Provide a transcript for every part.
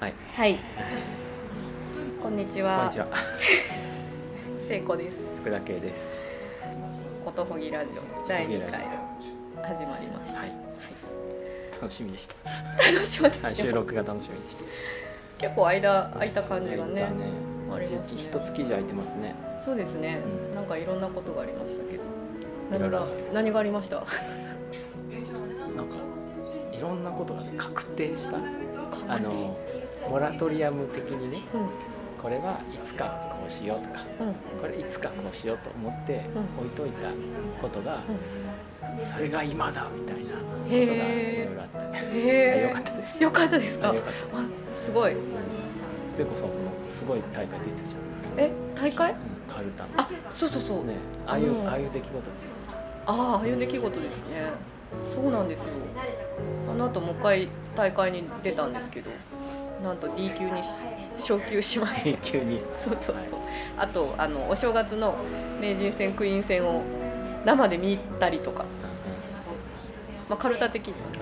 はい。はい。こんにちは。こんにちは。聖子です。福田圭です。ことほぎラジオ第2回始まりました。はい。楽しみでした。楽しみではい、すよ。収録が楽しみでした。結構間空いた感じがね。ますね一一月以上空いてますね。そうですねう。んなんかいろんなことがありましたけど。い何が何がありました？なんかいろんなことがね確定した？あのモラトリアム的にね、うんこれはいつかこうしようとか、うんこれいつかこうしようと思ってうん置いといたことが、それが今だみたいなことがへいーろいろあって。よかったです。よかったですか？すごい。聖子さんもすごい大会出てたじえ大会？ゃん。うん、カルタの。あそうそうそう。ね、ああいう、うんああいう出来事ですよ。ああああいう出来事ですねそうなんですよあの後もう一回大会に出たんですけどなんと D 級にし昇級しまして。急に。そうそうそう。あとあのお正月の名人戦クイーン戦を生で見たりとか、まあ、カルタ的にはね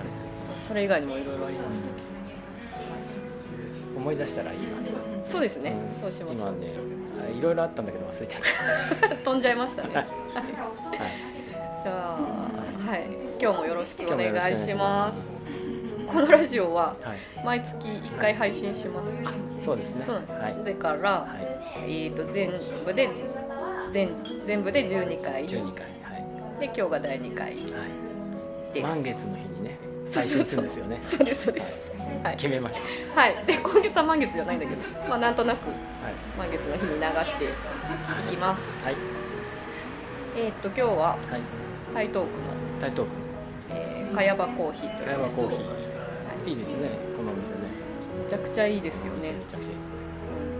それ以外にもいろいろありました思い出したら言います。そうですね、ん。そうしましょう。今ね、あいろいろあったんだけど忘れちゃっ 飛んじゃいましたね。た。ははい。じゃあはい。今日もよろしくお願いします。す。このラジオははい。毎月1回配信しますそうですね。そうなんです、はい。それから、はい。えー、と全部で全全部で12回十二回。はい。で今日が第2回です、はい。満月の日にね、そう配信するんですよね。そうですそうですはい、決めました。はい、で今月は満月じゃないんだけど、まあ、なんとなくはい。満月の日に流していきますはい。えっ、と今日ははい。台東区の、台東区。えー、茅場コーヒーというコーヒはー。いいですね。このお店ね。めちゃくちゃいいですよねめちゃくちゃいいですね。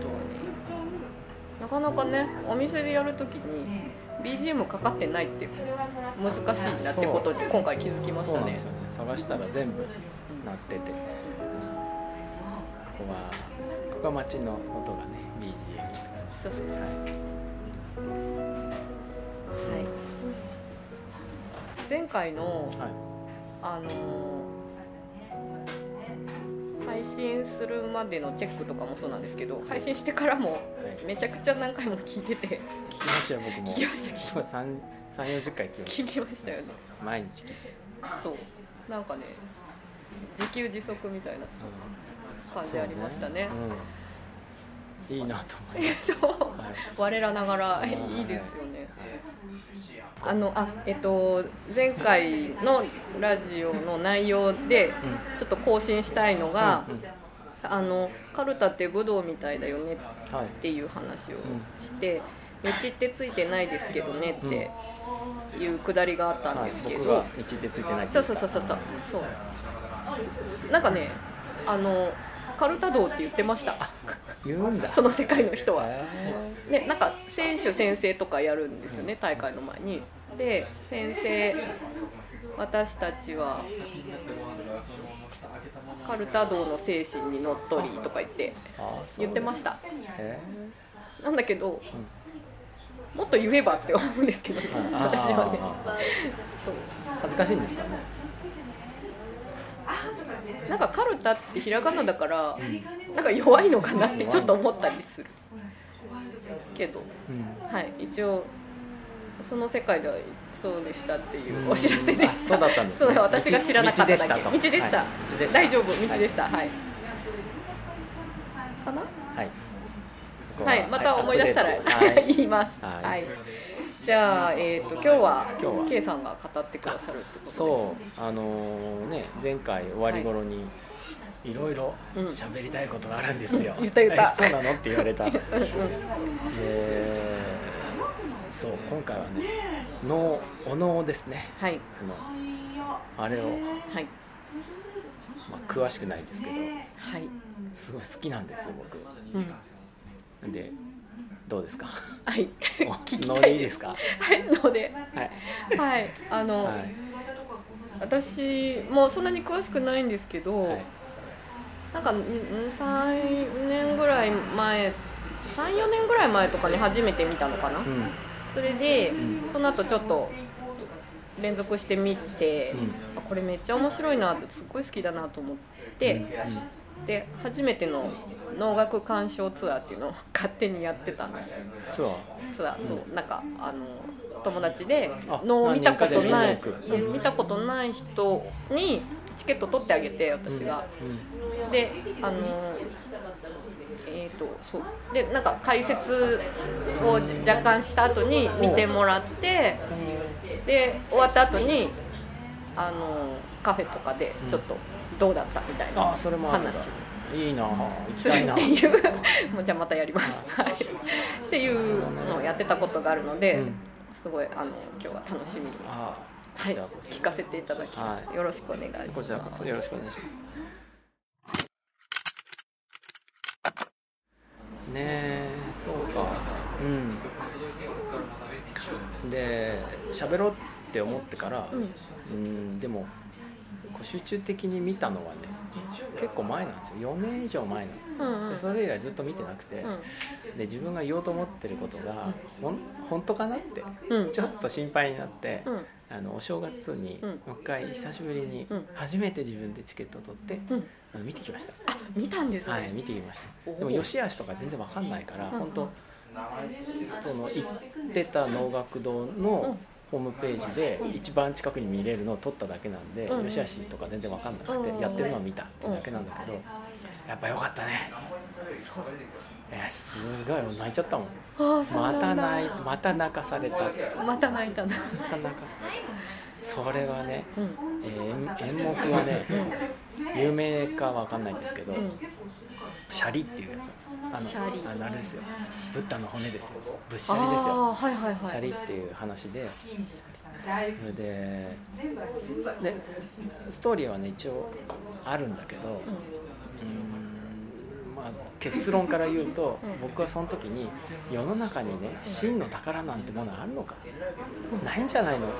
本当はねなかなかねお店でやるときに BGM かかってないって難しいなってことに今回気づきましたねそうなんですよね。探したら全部鳴ってて。うんここはここは街の音がね BGM って感じ。そうそうそうはい前回のはい。あのー配信するまでのチェックとかもそうなんですけど配信してからもはい。めちゃくちゃ何回も聞いてて聞きましたよ僕も。聞きました今日三三四十回聞きまし聞きましたよねた。毎日聞いて。そうなんかね自給自足みたいなうん感じありましたねそううん。いいなと思います。そうはい。我らながらはい いいですよねあのあえっと前回のラジオの内容でちょっと更新したいのが、あのカルタって武道みたいだよねはい。っていう話をして「道ってついてないですけどね」っていうくだりがあったんはいですけど、道ってついてないそうそうそうそう。そう。なんかねあのカルタ道って言ってました。言うんだ。その世界の人は。へね、なんか選手宣誓とかやるんですよね大会の前に。で宣誓私たちはカルタ道の精神にのっとりとか言って言ってました。へなんだけど、もっと言えばって思うんですけど私はね。恥ずかしいんですかね。なんかカルタってひらがなだからなんか弱いのかなってちょっと思ったりする。けどうん。はい。一応その世界ではそうでしたっていうお知らせであした、そうだったんですね。そうだ私が知らなかっただけ。道でしたと。道でした。はい。大丈夫。道でした。はい、かな？はい。はい。また思い出したら、言います。はい。はい、じゃあ、えー、と今日は今日は。K さんが語ってくださるってことで。そうあのーね前回終わり頃に、いろいろうん。喋りたいことがあるんですよ。う ん言った言った。えそうなのって言われた。でそう今回はね能お能ですね。はい。あのあれをはい。まあ詳しくないですけど。はい、すごい好きなんですよ僕。うん、でどうですか？はい。お聞きたい能でいいですか？はいので。はい。はい。あの、はい。私もそんなに詳しくないんですけど、はい。なんか3年ぐらい前34年ぐらい前とかに初めて見たのかな、うん。それで、うん。その後ちょっと連続して見て、うん。あこれめっちゃ面白いなってすっごい好きだなと思って、で初めての能楽鑑賞ツアーっていうのを 勝手にやってたんです。そうツアーそうなんかあの友達であ能を見たことない見たことない人にチケット取ってあげて私が、うんであのえー、とそう。でなんか解説を若干した後に見てもらってで終わった後にあのカフェとかでちょっとどうだったみたいなあそれもいいなするたいなっていう。もうじゃあまたやります、はい、っていうのをやってたことがあるので、うん。すごいあの今日は楽しみに、あはい、聞かせていただきます、はい。よろしくお願いします。こちらこそ。よろしくお願いします。ねえそうか。うん。で喋ろうって思ってからうん。うんでもこう集中的に見たのはね結構前なんですよ。4年以上前なんですよ。うんうん。でそれ以来ずっと見てなくて、うん。で自分が言おうと思ってることがほん本当かなってうん。ちょっと心配になって、うん。あのお正月にうん。もう一回久しぶりにうん。初めて自分でチケットを取って、うん。見てきました。あ見たんですね、はい見てきました。でも良し悪しとか全然わかんないから、うん本当その行ってた能楽堂のホームページで一番近くに見れるのを撮っただけなんで、うん。良し悪しとか全然わかんなくて、うん。やってるのは見たっていうだけなんだけど、やっぱ良かったね。そう。えーすごい泣いちゃったもん。また泣いまた泣かされた。ままた泣いたんだ。た泣かさそれはね、うん。えー演演目はね、有名かわかんないんですけど、うん。シャリっていうやつあのシャリ。あのあれですよ。ブッダの骨ですよ。ぶっしあゃりですよ。あはいはいはい。シャリっていう話で。それででストーリーはね一応あるんだけどうーんまあ結論から言うとうん。僕はその時に世の中にね真の宝なんてものあるのか？ないんじゃないの？う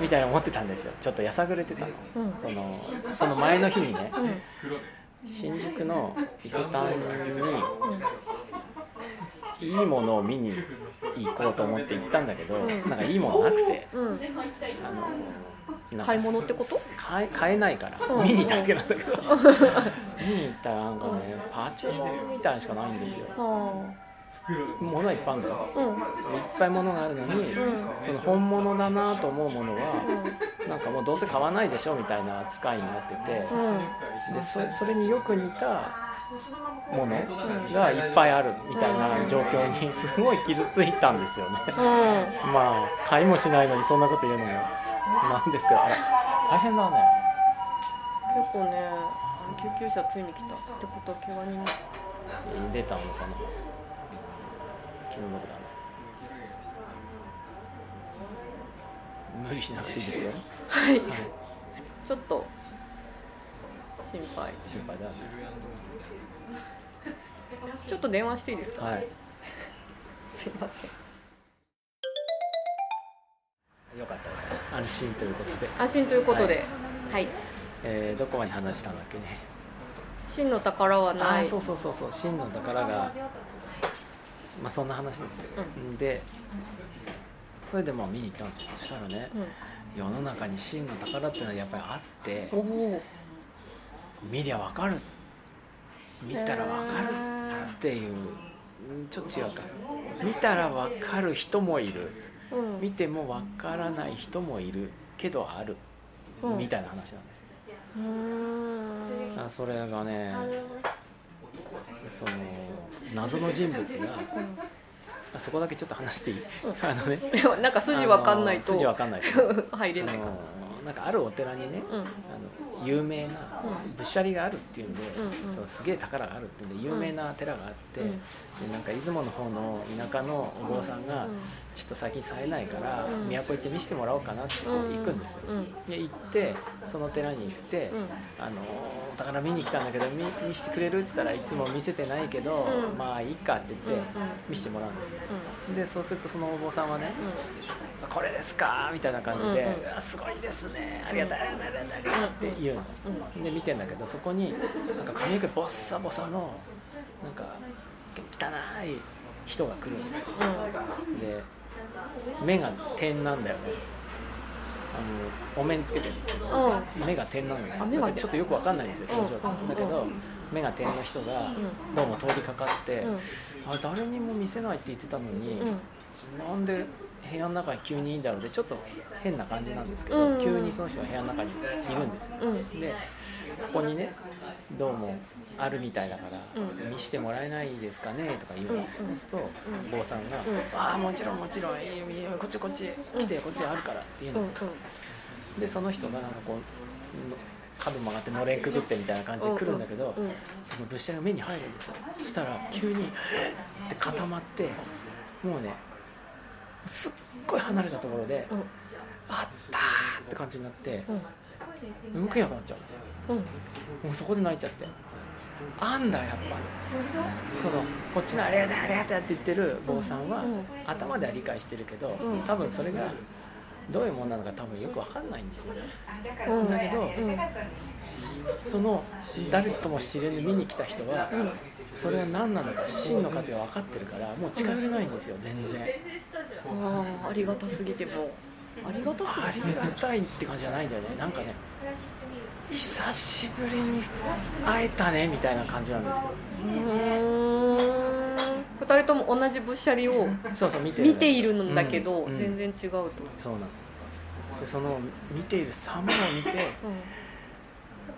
みたいに思ってたんですよ。ちょっとやさぐれてたの。んうん。そのその前の日にね。うん新宿の伊勢丹にいいものを見に行こうと思って行ったんだけど、うん。なんかいいものなくて。あの買い物ってこと？買え買えないから、うん。見に行っただけなんだけど見に行ったらなんかねパチモンみたいしかないんですよあ物はいっぱいあるんだよ。あう。んいっぱい物があるのに、うん。その本物だなと思うものうは、ん。なんかもうどうせ買わないでしょみたいな扱いになってて、うん。でそそれによく似たものがいっぱいあるみたいな状況にすごい傷ついたんですよね。うん。まあ買いもしないのにそんなこと言うのもなんですけどあら大変だね。結構ね救急車ついに来たってことは怪我人出たのかな気の毒だね。無理しなくていいですよ、はい。はい、ちょっと心配。心配だね。ちょっと電話していいですか、はい。すいません。よかった安心ということで、安心ということで。はい、えーどこまで話したんだっけね。真の宝はあない。ーそうそうそうそう。真の宝がまあそんな話ですよ、でそれでまあ見に行ったんですよ。そしたらねうん。世の中に真の宝っていうのはやっぱりあって見りゃわかる。見たらわかる。っていううんちょっと違うか。見たらわかる人もいる。うん。見てもわからない人もいる。けどある。うん。みたいな話なんですよ。うーん。あそれがねその謎の人物があそこだけちょっと話していい？あのね。うんなんか筋わかんないと筋わかんないと。入れない感じ。なんかあるお寺にね、うん。あの有名なうん。ぶっしゃりがあるっていうんで、うんうん。そのすげえ宝があるっていうんで有名な寺があって、うん。でなんか出雲の方の田舎のお坊さんが、ちょっと最近冴えないから、うん。都行って見せてもらおうかなって言って行くんですよ、うん。で行ってその寺に行って、うん。あのお宝見に来たんだけど見見せてくれるって言ったらいつも見せてないけど、うん。まあいいかって言って、見せてもらうんですよ。うでそうするとそのお坊さんはねん「これですか?」みたいな感じでうんうん。すごいですね。ありがたいありがたいありがたいありがたい」って言うのうんで見てんだけどそこになんか髪の毛ボッサボサのなんか汚い人が来るんですよ。で目が点なんだよね。あのお面つけてるんですけど、う目が点なんですよちょっとよくわかんないんですよ表情が、うん。だけど目が点の人がどうも通りかかって、うん。あ誰にも見せないって言ってたのに、うん。なんで部屋の中に急にいいんだろうってちょっと変な感じなんですけど、うん。急にその人が部屋の中にいるんですよ、うん。でここにねどうもあるみたいだから、うん。見してもらえないですかねとか言うの、うんうん。そうすると坊さんが「うん。ああもちろんもちろんこっちこっち来てこっちあるから」って言うんうんですよ、でその人がなんかこうの角曲がってのれんくぐってみたいな感じで来るんだけど、うん。その物体が目に入るんですよ。そしたら急にって固まってもうねすっごい離れたところでうん「あったー!」って感じになってうん。動けなくなっちゃうんですよ。うん。もうそこで泣いちゃって「あんだやっぱ」そのこっちの「ありがとうありがとう」って言ってる坊さんは、うん。頭では理解してるけど、うん。多分それがどういうものなのか多分よく分かんないんですよね。うん。だけどうん。その誰とも知れぬ見に来た人は、うんそれが何なのか真の価値が分かってるからもう近寄れないんですよ全然。ああありがたすぎても。ありがたすあぎてりがたいって感じじゃないんだよね。なんかね久しぶりに会えたねみたいな感じなんですよ。うーん。二人とも同じぶっしゃりをそうそう見てる見ているんだけど、うんうん。全然違うと、そうなの。でその見ている様を見て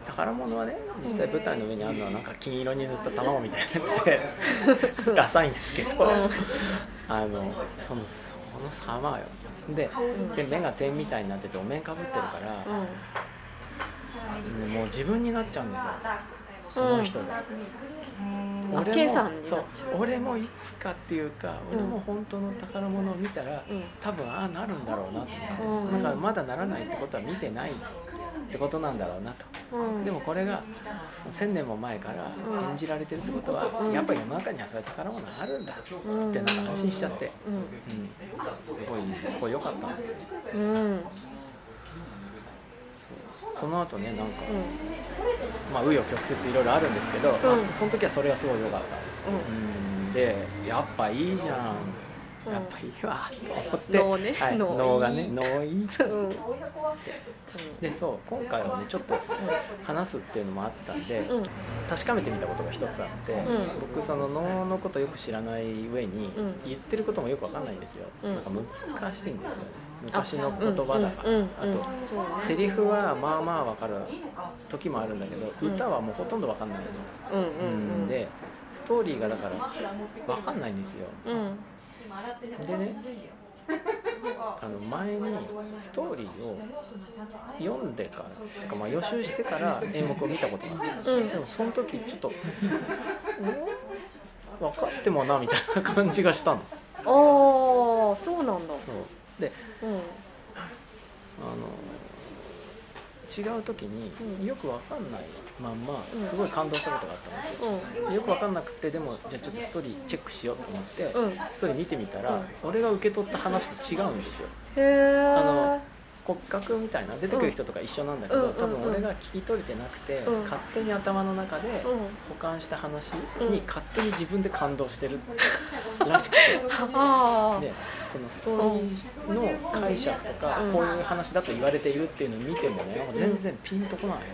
宝物はね実際舞台の上にあるのはなんか金色に塗った卵みたいなやつでダサいんですけど、うん。あのそのその様よ。でで目が点みたいになっててお面かぶってるから、もう自分になっちゃうんですよ。その人が、あ俺もさんになっちゃそう俺もいつかっていうか俺も本当の宝物を見たら、うん。多分ああなるんだろうなと思って、うん。だからまだならないってことは見てないってことなんだろうなと、うん。でもこれが1000年も前からうん。演じられてるってことは、うん。やっぱり世の中にはそういう宝物があるんだってうん。なんか安心しちゃって、うん。うん、すごいすごい良かったんですね。うんうんその後ねなんか、まあ紆余曲折いろいろあるんですけど、ん。まあその時はそれがすごい良かった。うん。うん。でやっぱいいじゃん。うん。やっぱいいわと思って。脳ね。はい、がね脳いい。うん。でそう。今回はねちょっと話すっていうのもあったんで、うん。確かめてみたことが一つあって、ん。僕その脳のことよく知らない上に、うん。言ってることもよくわかんないんですよ、うん。なんか難しいんですよね昔の言葉だから、あとセリフはまあまあわかる時もあるんだけど、うん。歌はもうほとんどわかんないの、うんでストーリーがだからわかんないんですよ。うん。でねあの前にストーリーを読んでからってかまあ予習してから演目を見たことがあって、うん。でもその時ちょっと分かってもなみたいな感じがしたの。ああそうなんだ。そうでうん。あの違う時にうん。よく分かんないまんまうん。すごい感動したことがあったんですよ、うん。よく分かんなくてでもじゃあちょっとストーリーチェックしようと思って、うん。ストーリー見てみたら、うん。俺が受け取った話と違うんですよ。へえあの骨格みたいな出てくる人とか一緒なんだけど、うん多分俺が聞き取れてなくて、うん。勝手に頭の中でうん。保管した話うん。に勝手に自分で感動してるらしくて。あでそのストーリーの解釈とか、うん。こういう話だと言われているっていうのを見てもね全然ピンとこない、あへ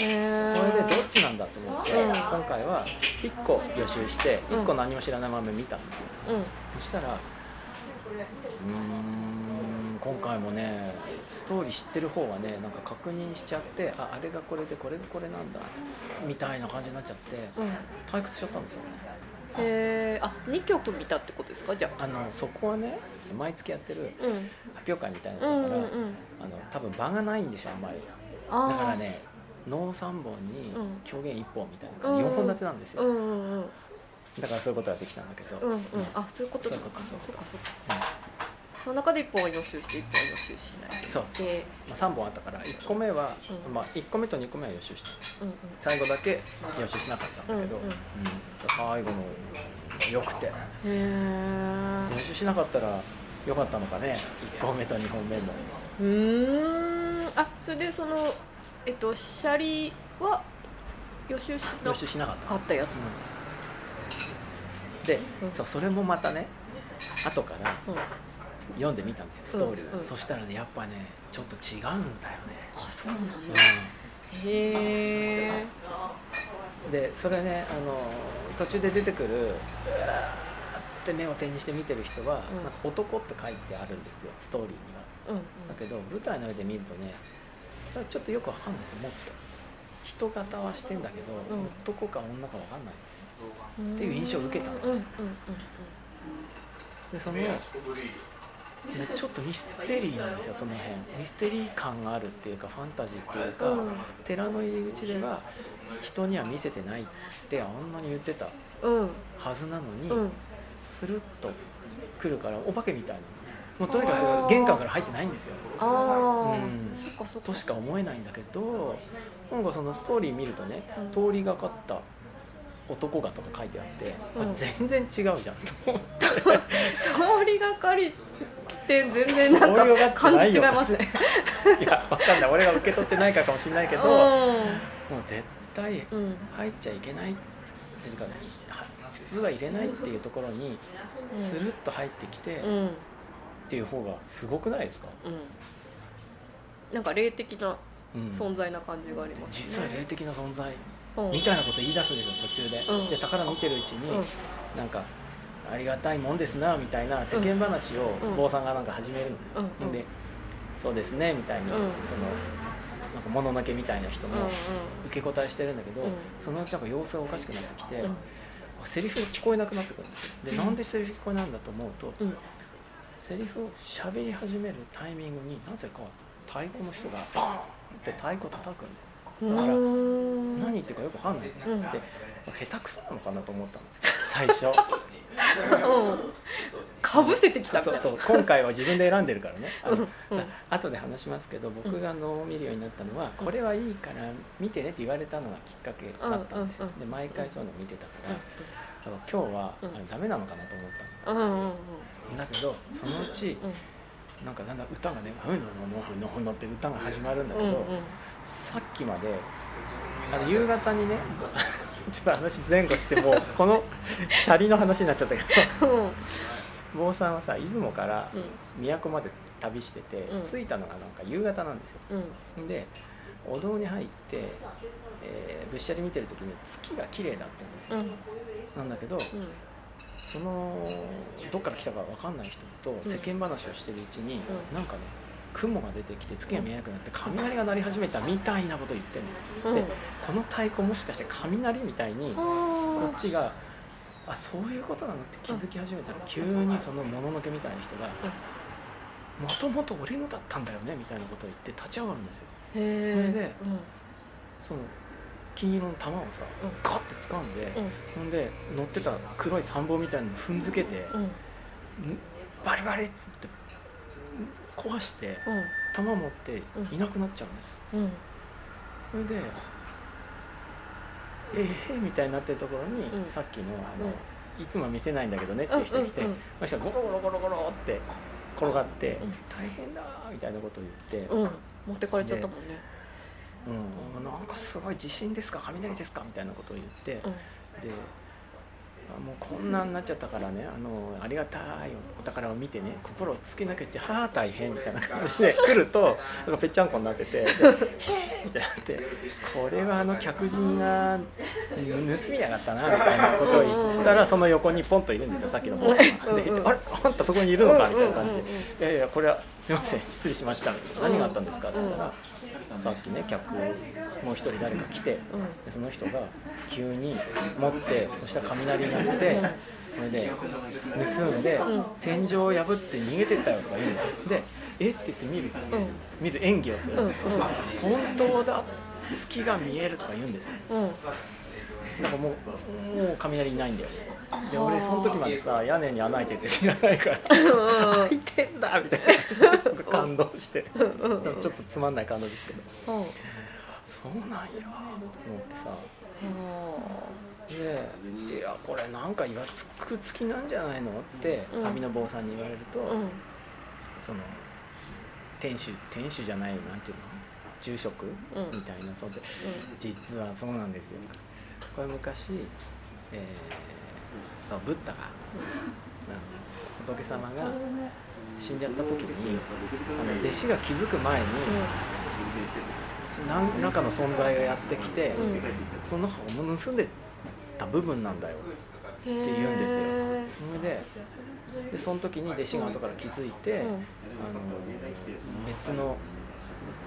えこれでどっちなんだと思って、うん。今回は1個予習してうん。1個何も知らないまま見たんですよ、うん。そしたらうーん今回もねストーリー知ってる方はねなんか確認しちゃってああれがこれでこれがこれなんだみたいな感じになっちゃってうん。退屈しちゃったんですよ。ねへえあ二曲見たってことですか？じゃあ。のそこはね毎月やってるあうん。発表会みたいなやつうんだから、うんうんあの多分場がないんでしょあんまり。だからね能3本にうん。狂言1本みたいな感じ、うん。4本立てなんですよ、うんうんうん。だからそういうことができたんだけど、うんうん。あそういうことそういうことかそうそうかそうかその中で一本は予習して一本は予習しない。そうでまあ、3本あったから1個目は、うんまあ、1個目と2個目は予習したうんうん最後だけ予習しなかったんだけど、うんうん最後のよくて。へえ予習しなかったらよかったのかね。1本目と2本目も。うーん。あそれでそのえっとシャリは予習しな予習しなかった。かったやつうん。で、うんそうそれもまたね後からうん読んでみたんですよストーリーを、うん。うんそしたらねやっぱねちょっと違うんだよね、あそうなんだうへえ。でそれねあの途中で出てくるって目を手にして見てる人は、うん。なんか男って書いてあるんですよストーリーには。うんだけど舞台の上で見るとねちょっとよくわかんないですよもっと。人型はしてんだけど、うん。男か女かわかんないんですよ。うん。っていう印象を受けたの。うんうんうんでその、ね、ちょっとミステリーなんですよその辺。ミステリー感があるっていうかファンタジーっていうか、うん。寺の入り口では人には見せてないってあんなに言ってたうん。はずなのに、うん。スルッと来るからお化けみたいな。もうとにかく玄関から入ってないんですよ。うん。としか思えないんだけどなんかそのストーリー見るとね、うん。通りがかった男がとか書いてあって、うん。あ全然違うじゃんと思って。通りがかりって全然なんか感じ違いますね。いやわかんない。俺が受け取ってないからかもしれないけど、もう絶対うんうん入っちゃいけないっていうかねは普通は入れないっていうところにうん。スルッと入ってきてっうん。うんていう方がすごくないですか、なんか霊的なうん。存在な感じがあります実際霊的な存在うん。みたいなこと言い出すんですよ途中で、うん。で宝見てるうちに、うん。なんかありがたいもんですなみたいな世間話をうん。坊さんがなんか始めるの、でそうですねみたいに、うん。そのなんか物のけみたいな人も受け答えしてるんだけど、うん。そのうちなんか様子がおかしくなってきて、うん。セリフが聞こえなくなってくるんですよ。でうん。なんでセリフ聞こえないんだと思うと、うん。セリフを喋り始めるタイミングになぜか太鼓の人がバーンって太鼓叩くんですだから何言ってるかよくわかんない、うん。で下手くそなのかなと思ったの。最初。うんかぶせてきたそうそう。今回は自分で選んでるからね。あの、うん。あ後で話しますけど僕が能を見るようになったのは、これはいいから見てねって言われたのがきっかけだったんですよ、うんうんうんで毎回そういうの見てたから、だから今日は、うん。あれダメなのかなと思ったうんうんうんのだけどそのうちうん。なんかだんだん歌がね「ふんのののののの」って歌が始まるんだけど、うんうん。さっきまであの夕方にねちょっと話前後してもう このシャリの話になっちゃったけどうん。坊さんはさ出雲からうん。都まで旅してて、うん。着いたのがなんか夕方なんですよ。うん。でお堂に入って、えー、ぶっしゃり見てる時に月が綺麗だったんですよ、うん。なんだけどうん。そのどっから来たか分かんない人とうん。世間話をしてるうちに、うん。なんかね雲が出てきて月が見えなくなって雷が鳴り始めたみたいなことを言ってるんです。よ、うん。でこの太鼓もしかして雷みたいにこあっちがあそういうことなのって気づき始めたら急にそのもののけみたいな人が「もともと俺のだったんだよね」みたいなことを言って立ち上がるんですよ。それでその金色の玉をさうん。ガッて掴んでうん。ほんで乗ってた黒い参謀みたいなの踏んづけてうん。うんん。バリバリって壊してうん。玉持っていなくなっちゃうんですよ。うん。それでええみたいになってるところに、うん。さっきのあの、いつもは見せないんだけどねっていう人来て、うんうんうん。そしたらゴロゴロゴロゴロって転がって、うん。大変だーみたいなことを言って、うん。持ってかれちゃったもんね。うん。なんかすごい地震ですか雷ですかみたいなことを言って、うん。であもうこんなになっちゃったからねあのありがたいお宝を見てね心をつけなきゃってはあ大変みたいな感じで 来るとなんかぺっちゃんこになっててでへーみたいになってこれはあの客人が盗みやがったなみたいなことを言ったらその横にポンといるんですよさっきの坊さんが。であれあんたそこにいるのかみたいな感じで。うんうんうん「いやいやこれはすいません失礼しました」何があったんですか?」って言ったら、さっきね客もう一人誰か来て、でその人が急に持ってそしたら雷になって、それで盗んで、うん。天井を破って逃げてったよとか言うんですよ。で「え？っ?」て言って見る、うん。見る演技をする、うん。そうすると「本当だ。月が見える」とか言うんですよ。うん。うんなんかもうもう雷いないんだよで俺その時までさ屋根に穴開いてって知らないから開いてんだみたいなすごい感動してちうんうんょっとつまんない感動ですけどうんそうなんやと思ってさあでいやこれなんか岩つく月なんじゃないのってうん上の坊さんに言われると、ーうんその店主店主じゃないなんていうの住職、うんみたいなそうで実はそうなんですよこれ昔、えーそうブッダが、あの仏様が死んじゃった時にあの弟子が気づく前に、何らかの存在がやってきて、うんその中を盗んでた部分なんだよって言うんですよ。それででその時に弟子が後から気づいて、あの別の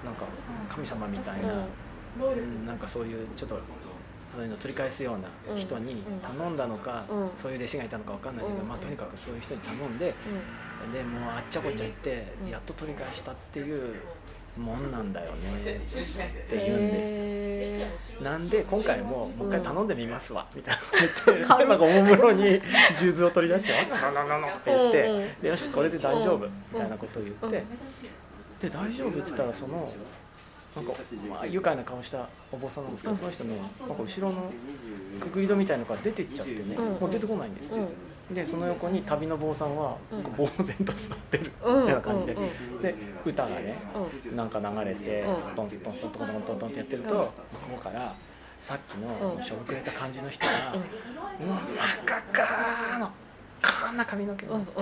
なんか神様みたいな、うん。なんかそういうちょっとそういうのを取り返すような人に頼んだのか、うん。そういう弟子がいたのかわかんないけど、うん。まあ、とにかくそういう人に頼んででもうあっちゃこっちゃ行ってうん。やっと取り返したっていうもんなんだよねって言うんです。へなんで今回ももう一回頼んでみますわ、みたいなこと言ってなんかおもむろに数珠を取り出して「あのののの」って言って、よしこれで大丈夫、うんみたいなことを言って、うんで大丈夫って言ったらそのなんか、まあ、愉快な顔したお坊さんなんですけど、うん。その人ねなんか後ろのくぐり戸みたいのから出てっちゃってね、うん。もう出てこないんですよ、うん。でその横に旅の坊さんはうん。呆然と座ってる。うん。みたいな感じで、で歌がねうん。なんか流れてうん。スットンスットンスットントントントントンってやってるとうん。向こうからさっきのそのしょぼくれた感じの人がうん。もう真っ赤っかのこんな髪の毛になって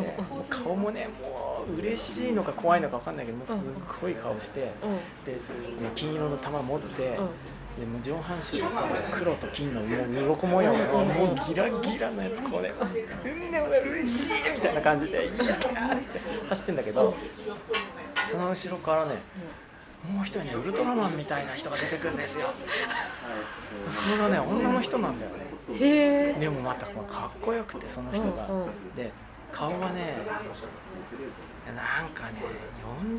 顔もねもう嬉しいのか怖いのか分かんないけどもうすっごい顔してうん。で金色の玉持ってうん。でもう上半身がさ黒と金のもう鱗模様。のもうギラギラのやつこうね「うんね俺嬉しい!」みたいな感じで「いやー!」って走ってんだけどその後ろからねもう一人ねウルトラマンみたいな人が出てくるんですよ。それがね女の人なんだよね。でもまたかっこよくてその人が、うんうん。で顔はねなんかね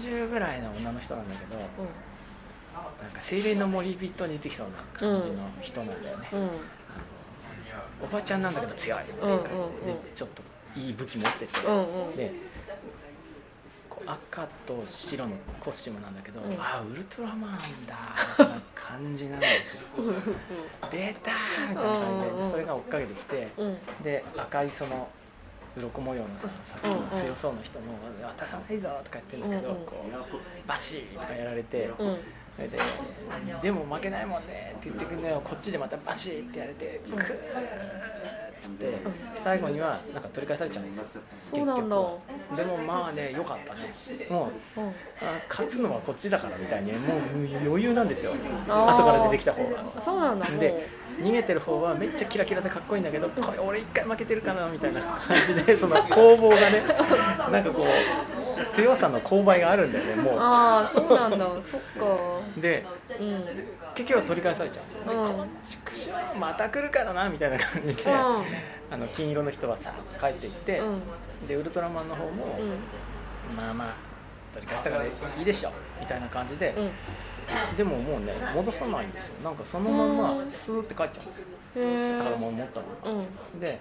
40ぐらいの女の人なんだけどなんか精霊の森人に似てきそうな感じの人なんだよね、うんうん。おばちゃんなんだけど強いっていう感じで,、うんうんうん。でちょっといい武器持ってて、うんうん。で赤と白のコスチュームなんだけど、うん。ああウルトラマンだーな感じなんですよ。うん出たーみたいな感じでそれが追っかけてきて、うん。で赤いその鱗模様のささっきの強そうな人も「渡さないぞ」とか言ってるんだけど、うんうん。こうバシーとかやられて、うん。それで「でも負けないもんね」って言ってくんだよ。こっちでまたバシーってやられて「うん。クー」っつって最後にはなんか取り返されちゃうんですよ。そうなんだ。でもまあねよかったね。もううんあ勝つのはこっちだからみたいにもう余裕なんですよ。後から出てきた方が。そうなんだ。で逃げてる方はめっちゃキラキラでかっこいいんだけどこれ俺一回負けてるかなみたいな感じでその攻防がね なんかこう強さの勾配があるんだよねもああそうなんだ。そっか。うでうん。結局は取り返されちゃう。でうんこの畜生また来るからなみたいな感じで、うん。あの金色の人はさ帰っていって、うん。でウルトラマンの方も、うん。まあまあ取り返したからいいでしょみたいな感じで、うん。でももうね戻さないんですよ。なんかそのままうん。スーって帰っちゃう。へえ宝物持ったの。が、うん。で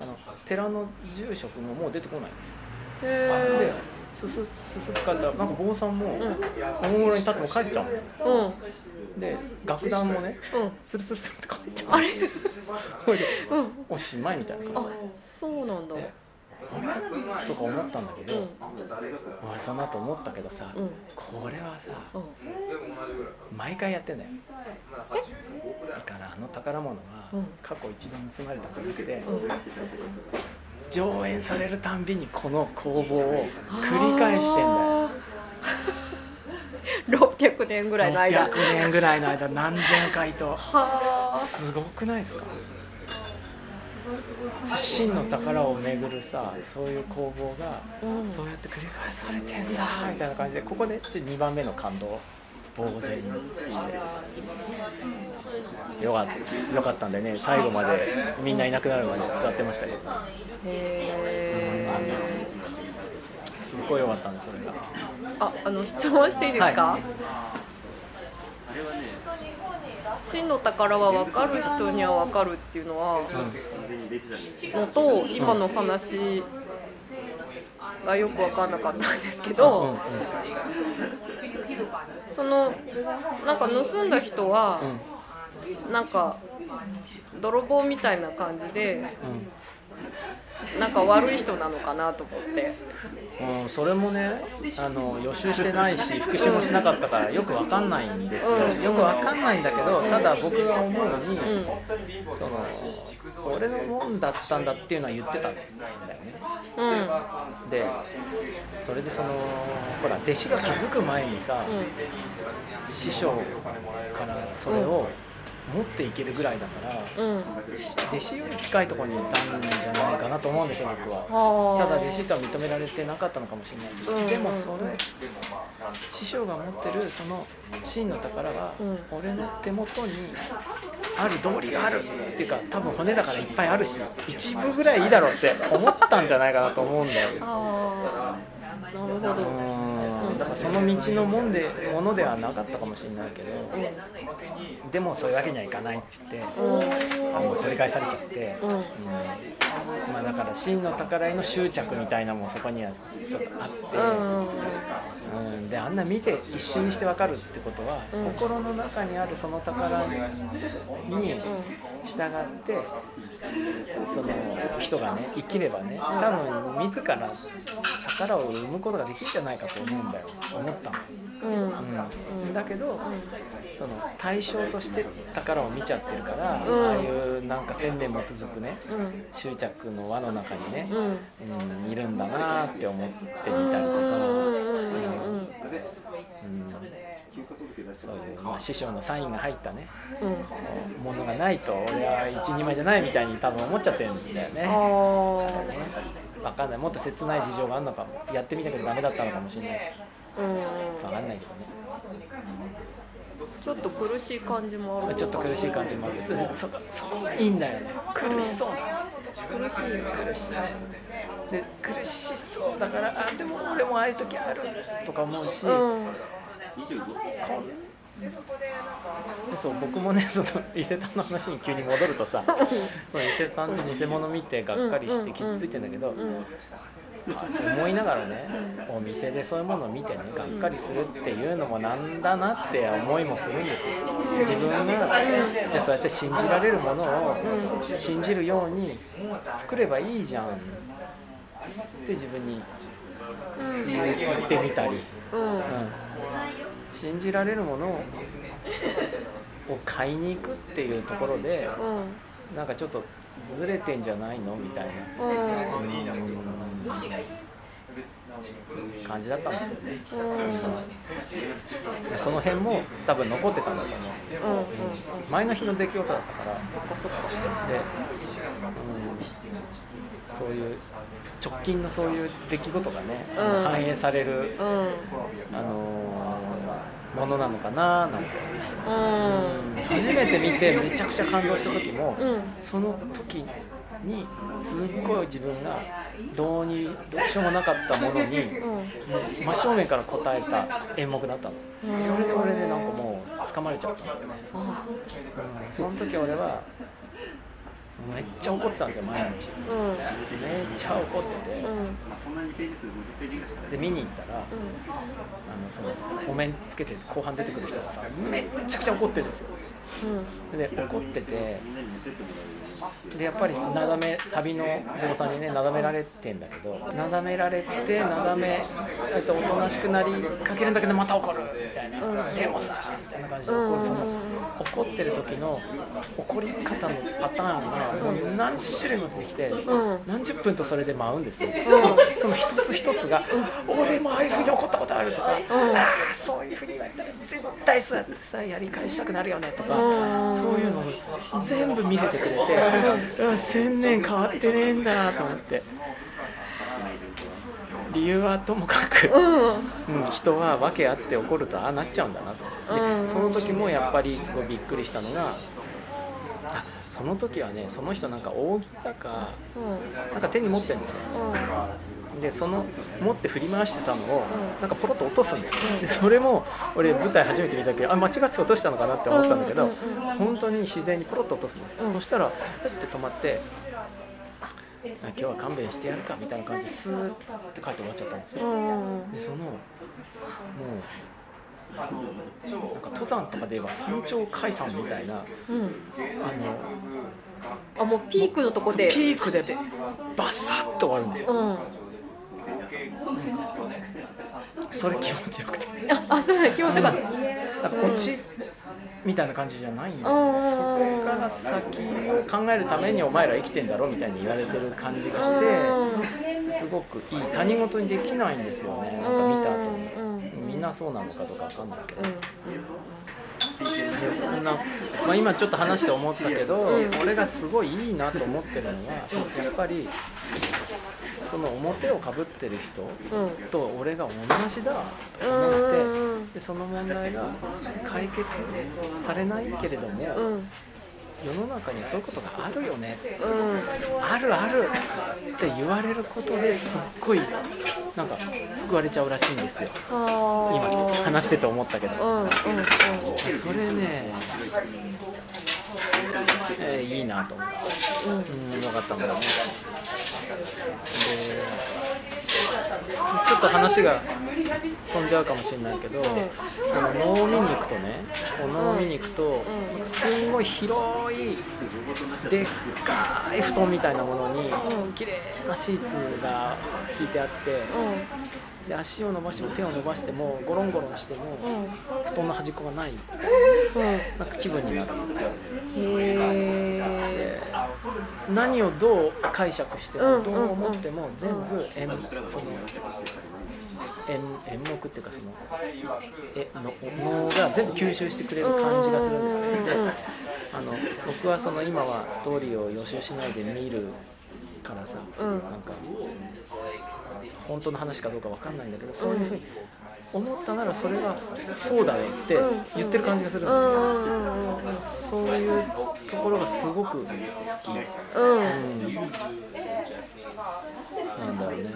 あの寺の住職ももう出てこない。んですよすすすすって帰ったらなんか坊さんもん。おもむろに立っても帰っちゃうんですよ。で楽団もねうん。スルスルスルって帰っちゃうんですよ。おしまいみたいな感あじで。そうなんだ。であれ？とか思ったんだけど、うん。まあその後思ったけどさ、うん。これはさうん。毎回やってんだよ。だからあの宝物はうん。過去一度盗まれたんじゃなくて、うん上演されるたんびにこの攻防を繰り返してんだよ。600年ぐらいの間。600年ぐらいの間何千回と。はあ。すごくないですか？真の宝を巡るさそういう攻防がうん。そうやって繰り返されてんだみたいな感じでここでちょっと2番目の感動呆然としてよかったよかったんでね最後までみんないなくなるまで座ってましたけどすっごいよかったんでそれがああの質問していいですか、は真の宝は分かる人には分かるっていうのは、のと今の話がよく分かんなかったんですけうん。ど、そのなんか盗んだ人はうん。うんなんか泥棒みたいな感じでか悪い人なのかなと思って。うん、それもねあの予習してないし復習もしなかったからよくわかんないんですよ、うん、よくわかんないんだけどただ僕が思うに、うん、その俺のもんだったんだっていうのは言ってたんだよね、うん、でそれでそのほら弟子が気づく前にさ、師匠からそれを、持っていけるぐらいだから、うん、弟子より近いところにいたんじゃないかなと思うんですよ僕は。ただ弟子とは認められてなかったのかもしれない。けど、うん、でもそれ師匠が持ってるその真の宝が俺の手元にある道理があるっていうか多分骨だからいっぱいあるし一部ぐらいいいだろうって思ったんじゃないかなと思うんだよ。なるほどだからその道のもんでものではなかったかもしれないけど、うん、でもそういうわけにはいかないって言って、うん、あの取り返されちゃって、うん、まあ、だから真の宝への執着みたいなもそこにはちょっとあって、うん。であんな見て一瞬にして分かるってことは、心の中にあるその宝に従ってその人がね生きればね多分自ら宝を生むことができるんじゃないかと思うんだよ。思ったの、うん。うん、だけど、その対象として宝を見ちゃってるから、ああいうなんか千年も続くね、執着の輪の中にね、うん。いるんだなって思ってみたりとか。うんまあ、師匠のサインが入ったね、うん、ものがないと俺は一人前じゃないみたいに多分思っちゃってるんだよね。ね分かんない。もっと切ない事情があるのかも。やってみたけどダメだったのかもしれないし、うん、分かんないけどね。ちょっと苦しい感じもある。ちょっと苦しい感じもある。そそそこがいいんだよね。苦しそうな、苦しい苦しい。で苦しそうだからあでも俺もああいう時あるとか思うし、うんそう僕もねその伊勢丹の話に急に戻るとさ その伊勢丹で偽物見てがっかりして傷ついてんだけど、思いながらねお店でそういうものを見てねがっかりするっていうのもなんだなって思いもするんですよ。自分がじゃあそうやって信じられるものを信じるように作ればいいじゃんって自分に言ってみたり、うん、うん信じられるものを買いに行くっていうところで、うん、なんかちょっとずれてんじゃないのみたいな、うん、感じだったんですよね、うん、その辺も多分残ってたんだと思う、うん、前の日の出来事だったから。そっかそっか。で、うん、そういう直近のそういう出来事がね、反映される、あのものなのかななんて、うん、初めて見てめちゃくちゃ感動した時も、うん、その時にすっごい自分がどうにどうしようもなかったものに、うん、真正面から答えた演目だったの、それで俺でなんかもう掴まれちゃったうん、その時俺はめっちゃ怒ってたんですよ毎日、うん、めっちゃ怒ってて、うん、で見に行ったら、うん、あのそのお面つけて後半出てくる人がさめっちゃくちゃ怒ってるんですよ、で怒っててでやっぱりなだめ旅の坊さんにねなだめられてんだけどなだめられてなだめえっとおとなしくなりかけるんだけどまた怒るみたいな、うん、でもさみたいな感じで、うん、その怒ってる時の怒り方のパターンがもう何種類も出てきて、うん、何十分とそれで舞うんですね、その一つ一つが「俺もああいうふうに怒ったことある」とか「ああそういうふうに言われたら絶対そうやってさやり返したくなるよね」とか、そういうのを全部見せてくれて。1000年変わってねえんだと思って。理由はともかく、うん、人は訳あって怒るとああなっちゃうんだなと思って。でその時もやっぱりすごいびっくりしたのがあその時はねその人なんか扇だか、なんか手に持ってるんですよ、でその持って振り回してたのをなんかポロッと落とすんですよ、でそれも俺舞台初めて見たけどあ間違って落としたのかなって思ったんだけど本当に自然にポロッと落とすんですよ、そしたらふって止まって今日は勘弁してやるかみたいな感じでスーッて帰って終わっちゃったんですよ、でそのもうなんか登山とかで言えば山頂解散みたいな、うん、あのあもうピークのとこで。ピークでバサッと終わるんですよ、うん、それ気持ちよくて。ああそう気持ちよかった、うん、落ちみたいな感じじゃないんだよね。そこから先を考えるためにお前ら生きてんだろみたいに言われてる感じがしてすごくいい他人事にできないんですよね。なんか見た後にみんなそうなのかどうか分かんないけど。そん。な、まあ、今ちょっと話して思ったけど、俺がすごいいいなと思ってるのはやっぱりその表をかぶってる人と俺が同じだと思ってでその問題が解決されないけれども、世の中にはそういうことがあるよね、うん、あるある。って言われることですっごいなんか救われちゃうらしいんですよ。今話してて思ったけど、うんうんうん、それね、えー、いいなと思って、うん、うん、よかったんだろうねでちょっと話が飛んじゃうかもしれないけど、あの能を見に行くとねお能を見に行くと、すんごい広いでっかい布団みたいなものに綺麗なシーツが引いてあって、で足を伸ばしても手を伸ばしてもゴロンゴロンしても、布団の端っこがない、なんか気分になる。へ何をどう解釈しても、どう思っても全部演その演演目っていうかそのえの能が全部吸収してくれる感じがするんですね。であの僕はその今はストーリーを予習しないで見るからさ、うん、なんか本当の話かどうか分かんないんだけどそういうふうに思ったならそれがそうだよって言ってる感じがするんですよ、そういうところがすごく好き、うん、うん、なんだろうね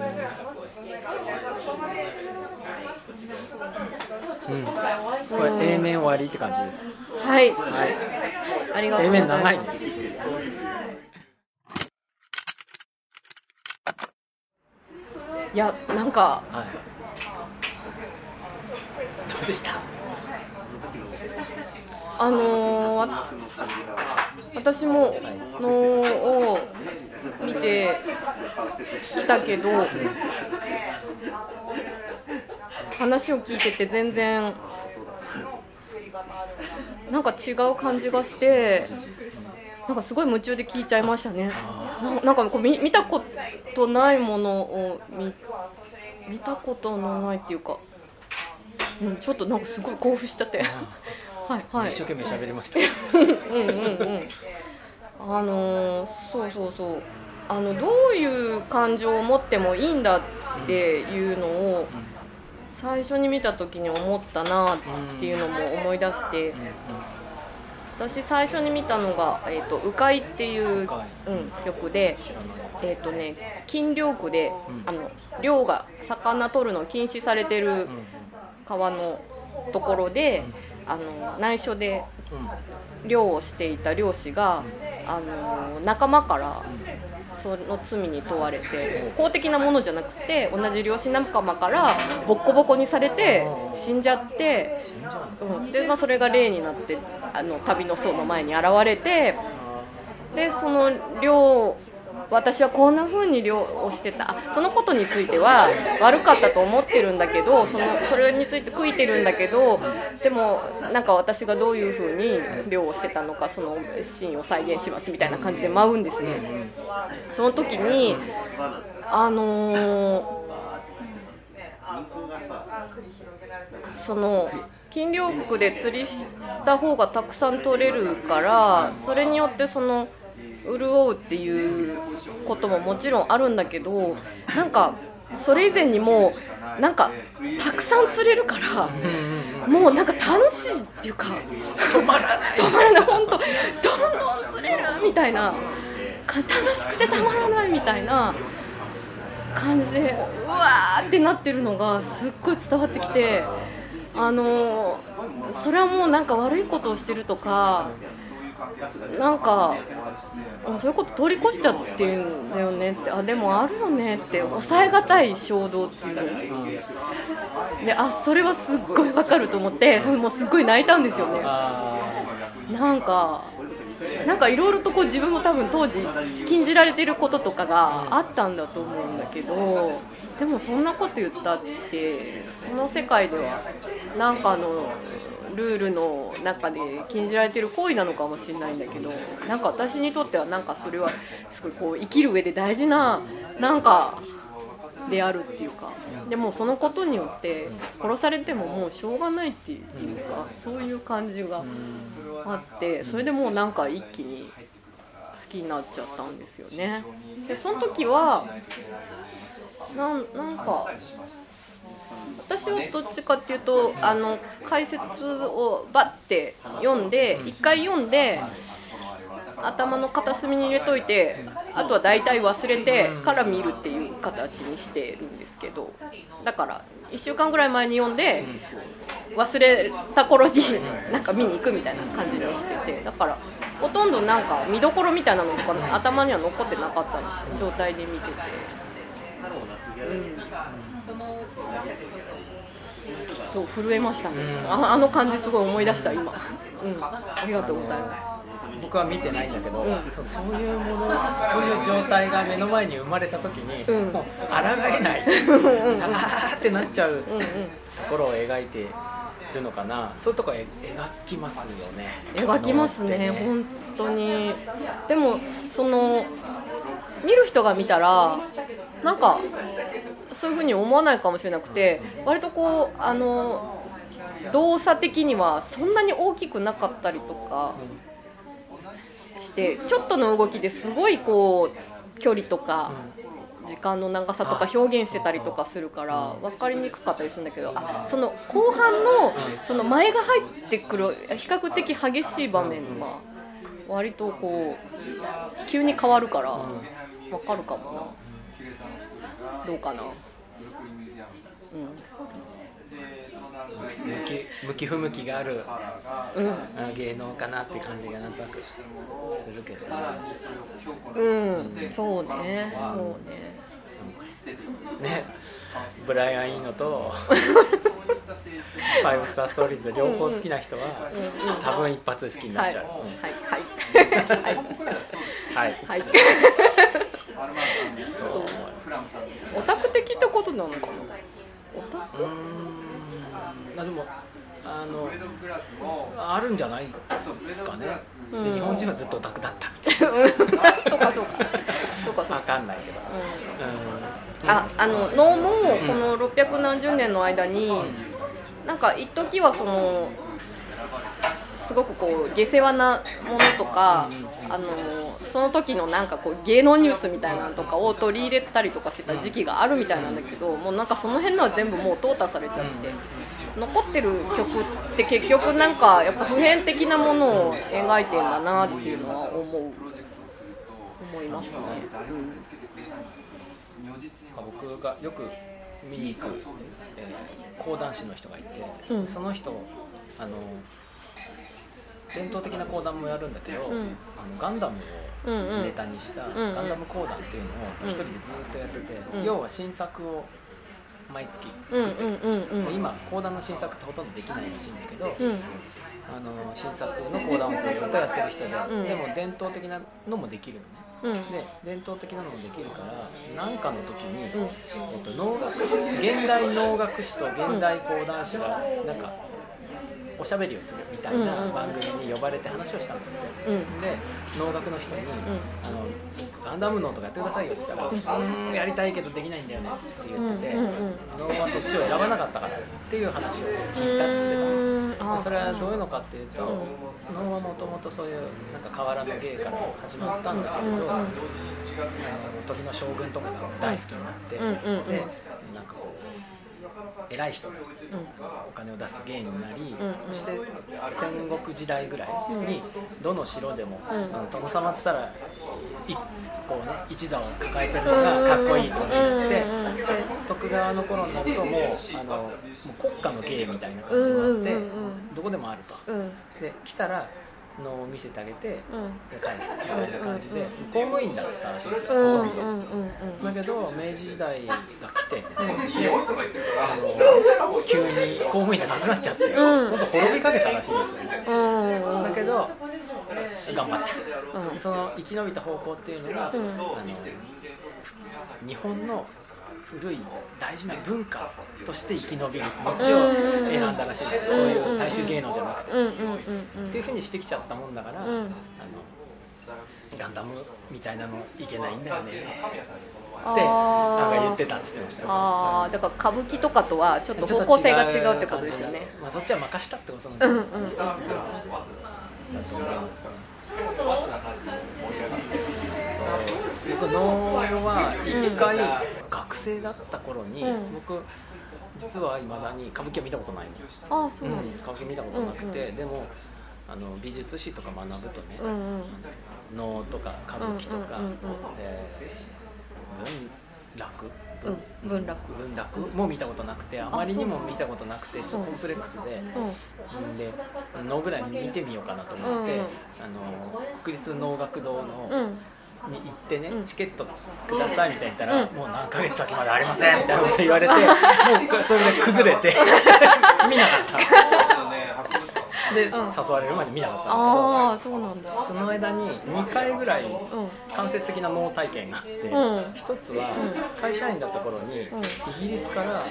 うん、これ A 面終わりって感じです。はい。はい。ありがとうございます。A 面長い。いやなんか、はい、どうでした？あのー、私ものを見てきたけど話を聞いてて全然なんか違う感じがしてなんかすごい夢中で聞いちゃいましたね。なんかこう見見たことないものを見見たことのないっていうか、うん、ちょっとなんかすごい興奮しちゃって。はいはい。一生懸命喋りました。うんうんうん。あのー、そうそうそう。あのどういう感情を持ってもいいんだっていうのを最初に見た時に思ったなっていうのも思い出して。私最初に見たのが「えーと、鵜飼」っていう、うん、曲で、えーとね、禁漁区で、あの漁が魚取るの禁止されてる川のところで、あの内緒で漁をしていた漁師が、あの仲間からその罪に問われて公的なものじゃなくて同じ漁師仲間からボッコボコにされて死んじゃって、うん、で、まあ、それが例になってあの旅の僧の前に現れてでその漁私はこんな風に漁をしてたそのことについては悪かったと思ってるんだけどそのそれについて悔いてるんだけどでもなんか私がどういう風に漁をしてたのかそのシーンを再現しますみたいな感じで舞うんですね。その時にあのー、その金漁区で釣りした方がたくさん取れるからそれによってその。潤うっていうことももちろんあるんだけどなんかそれ以前にもなんかたくさん釣れるからもうなんか楽しいっていうか止まらない。止まらない。本当どんどん釣れるみたいな。楽しくてたまらないみたいな。感じでうわーってなってるのがすっごい伝わってきてあのそれはもうなんか悪いことをしてるとかなんかそういうこと通り越しちゃってるんだよねってあでもあるよねって抑えがたい衝動っていう。のであそれはすっごいわかると思ってそれもすっごい泣いたんですよね。なんかなんかいろいろとこう自分も多分当時禁じられてることとかがあったんだと思うんだけどでもそんなこと言ったってその世界ではなんかのルールの中で禁じられてる行為なのかもしれないんだけどなんか私にとってはなんかそれはすごいこう生きる上で大事ななんかであるっていうかでもそのことによって殺されてももうしょうがないっていうかそういう感じがあってそれでもうなんか一気に好きになっちゃったんですよね。でその時はなんなんか。私はどっちかっていうとあの解説をバッて読んで一回読んで頭の片隅に入れといてあとは大体忘れてから見るっていう形にしてるんですけど。だから1週間ぐらい前に読んで忘れた頃になんか見に行くみたいな感じにしてて。だからほとんどなんか見どころみたいなのとか頭には残ってなかった状態で見てて。うん。そう震えましたね、ああの感じすごい思い出した今、うん、ありがとうございます。僕は見てないんだけど、うん、そうそういうものそういう状態が目の前に生まれた時に、うん、もう抗えない。ああってなっちゃうところを描いてるのかな。そういうとこ描きますよね。描きますねね。本当に。でもその見る人が見たらなんかそういうふうに思わないかもしれなくて割とこうあの動作的にはそんなに大きくなかったりとかしてちょっとの動きですごいこう距離とか時間の長さとか表現してたりとかするから分かりにくかったりするんだけどあその後半のその前が入ってくる比較的激しい場面は割とこう急に変わるから分かるかもな。どうかな、うん、向き向き不向きがある、うん、芸能かなって感じがなんとなくするけどうん。そうね。そうね。ね。ブライアン・イーノと ファイブスターストーリーズ両方好きな人は、多分一発で好きになっちゃう、はい。はい。はい。はい。オタク的ってことなのかな？オタクあでもあのあるんじゃない？ですかね、うん、日本人はずっとオタクだったみたいな。そうかそうか。そうか分か。んないけど、うん、ああの能もこの600何十年の間に、なんか一時はそのすごくこう下世話なものとか、あのその時のなんかこう芸能ニュースみたいなのとかを取り入れたりとかしてた時期があるみたいなんだけどもうなんかその辺のは全部もう淘汰されちゃって。残ってる曲って結局なんかやっぱ普遍的なものを描いてんだなっていうのは思う。思いますね。うん、僕がよく見に行く、えー、講談師の人がいて、うん、その人あの伝統的な講談もやるんだけど、うん、あのガンダムをネタにしたガンダム講談っていうのを一人でずっとやってて、要は新作を毎月作ってる、今講談の新作ってほとんどできないらしいんだけど、あの新作の講談をずっとやってる人で、でも伝統的なのもできるのね、で伝統的なのもできるから何かの時に、えっと、能楽師現代能楽師と現代講談師がなんかおしゃべりをするみたいな番組に呼ばれて話をしたんだって、うん、で能楽の人に、あの「ガンダム能とかやってくださいよ」って言ったら「うん、やりたいけどできないんだよね」って言ってて、能はそっちを選ばなかったからっていう話を聞いたっつってたん。ですそれはどういうのかっていうと能はもともとそういうなんか河原の芸から始まったんだけれど、あの時の将軍とかが大好きになって、でなんかこう偉い人がお金を出す芸になり、そして戦国時代ぐらいにどの城でも、あの殿様っつったら一こうね一座を抱えてるのがかっこいいとになって、で徳川の頃になるともうあのもう国家の芸みたいな感じもあって、どこでもあると。で来たらのを見せてあげてうん。返すみたいな感じでうん公務員だったらしいんですよ。うんうんほとんどうん。うんだけど明治時代が来てうん。であの急に公務員じゃなくなっちゃってうん。本当滅びかけたらしいんですよね。だけど頑張ったうん。その生き延びた方向っていうのが、うん。あの日本の古い大事な文化として生き延びる道を選んだらしいんですよ、そういう大衆芸能じゃなくて、うんうんうんうんっていうふうにしてきちゃったもんだから、うんあのガンダムみたいなのいけないんだよねってなんか言ってたっつってましたよああだから歌舞伎とかとはちょっと方向性が違うってことですよね。まあ、そっちは任したってことなんうんうんですかね、だと思いますからそう僕能は一回学生だった頃に、うん。僕実はいまだに歌舞伎は見たことないの、ああそうなんですか。歌舞伎見たことなくて、でもあの美術史とか学ぶとね、能とか歌舞伎とか、えー文楽？うん文楽。文楽？も見たことなくてあまりにも見たことなくてちょっとコンプレックスで。うん。で能ぐらい見てみようかなと思って、うん。あの国立能楽堂の、うんに行ってね、うん。チケットくださいみたいに言ったら、うん。もう何ヶ月先までありませんみたいなこと言われて もうそれで崩れて 見なかったで、うん。誘われるまで見なかったんだけどその間に2回ぐらいうん間接的な能体験があって、うん。一つはう会社員だった頃に、うん。イギリスから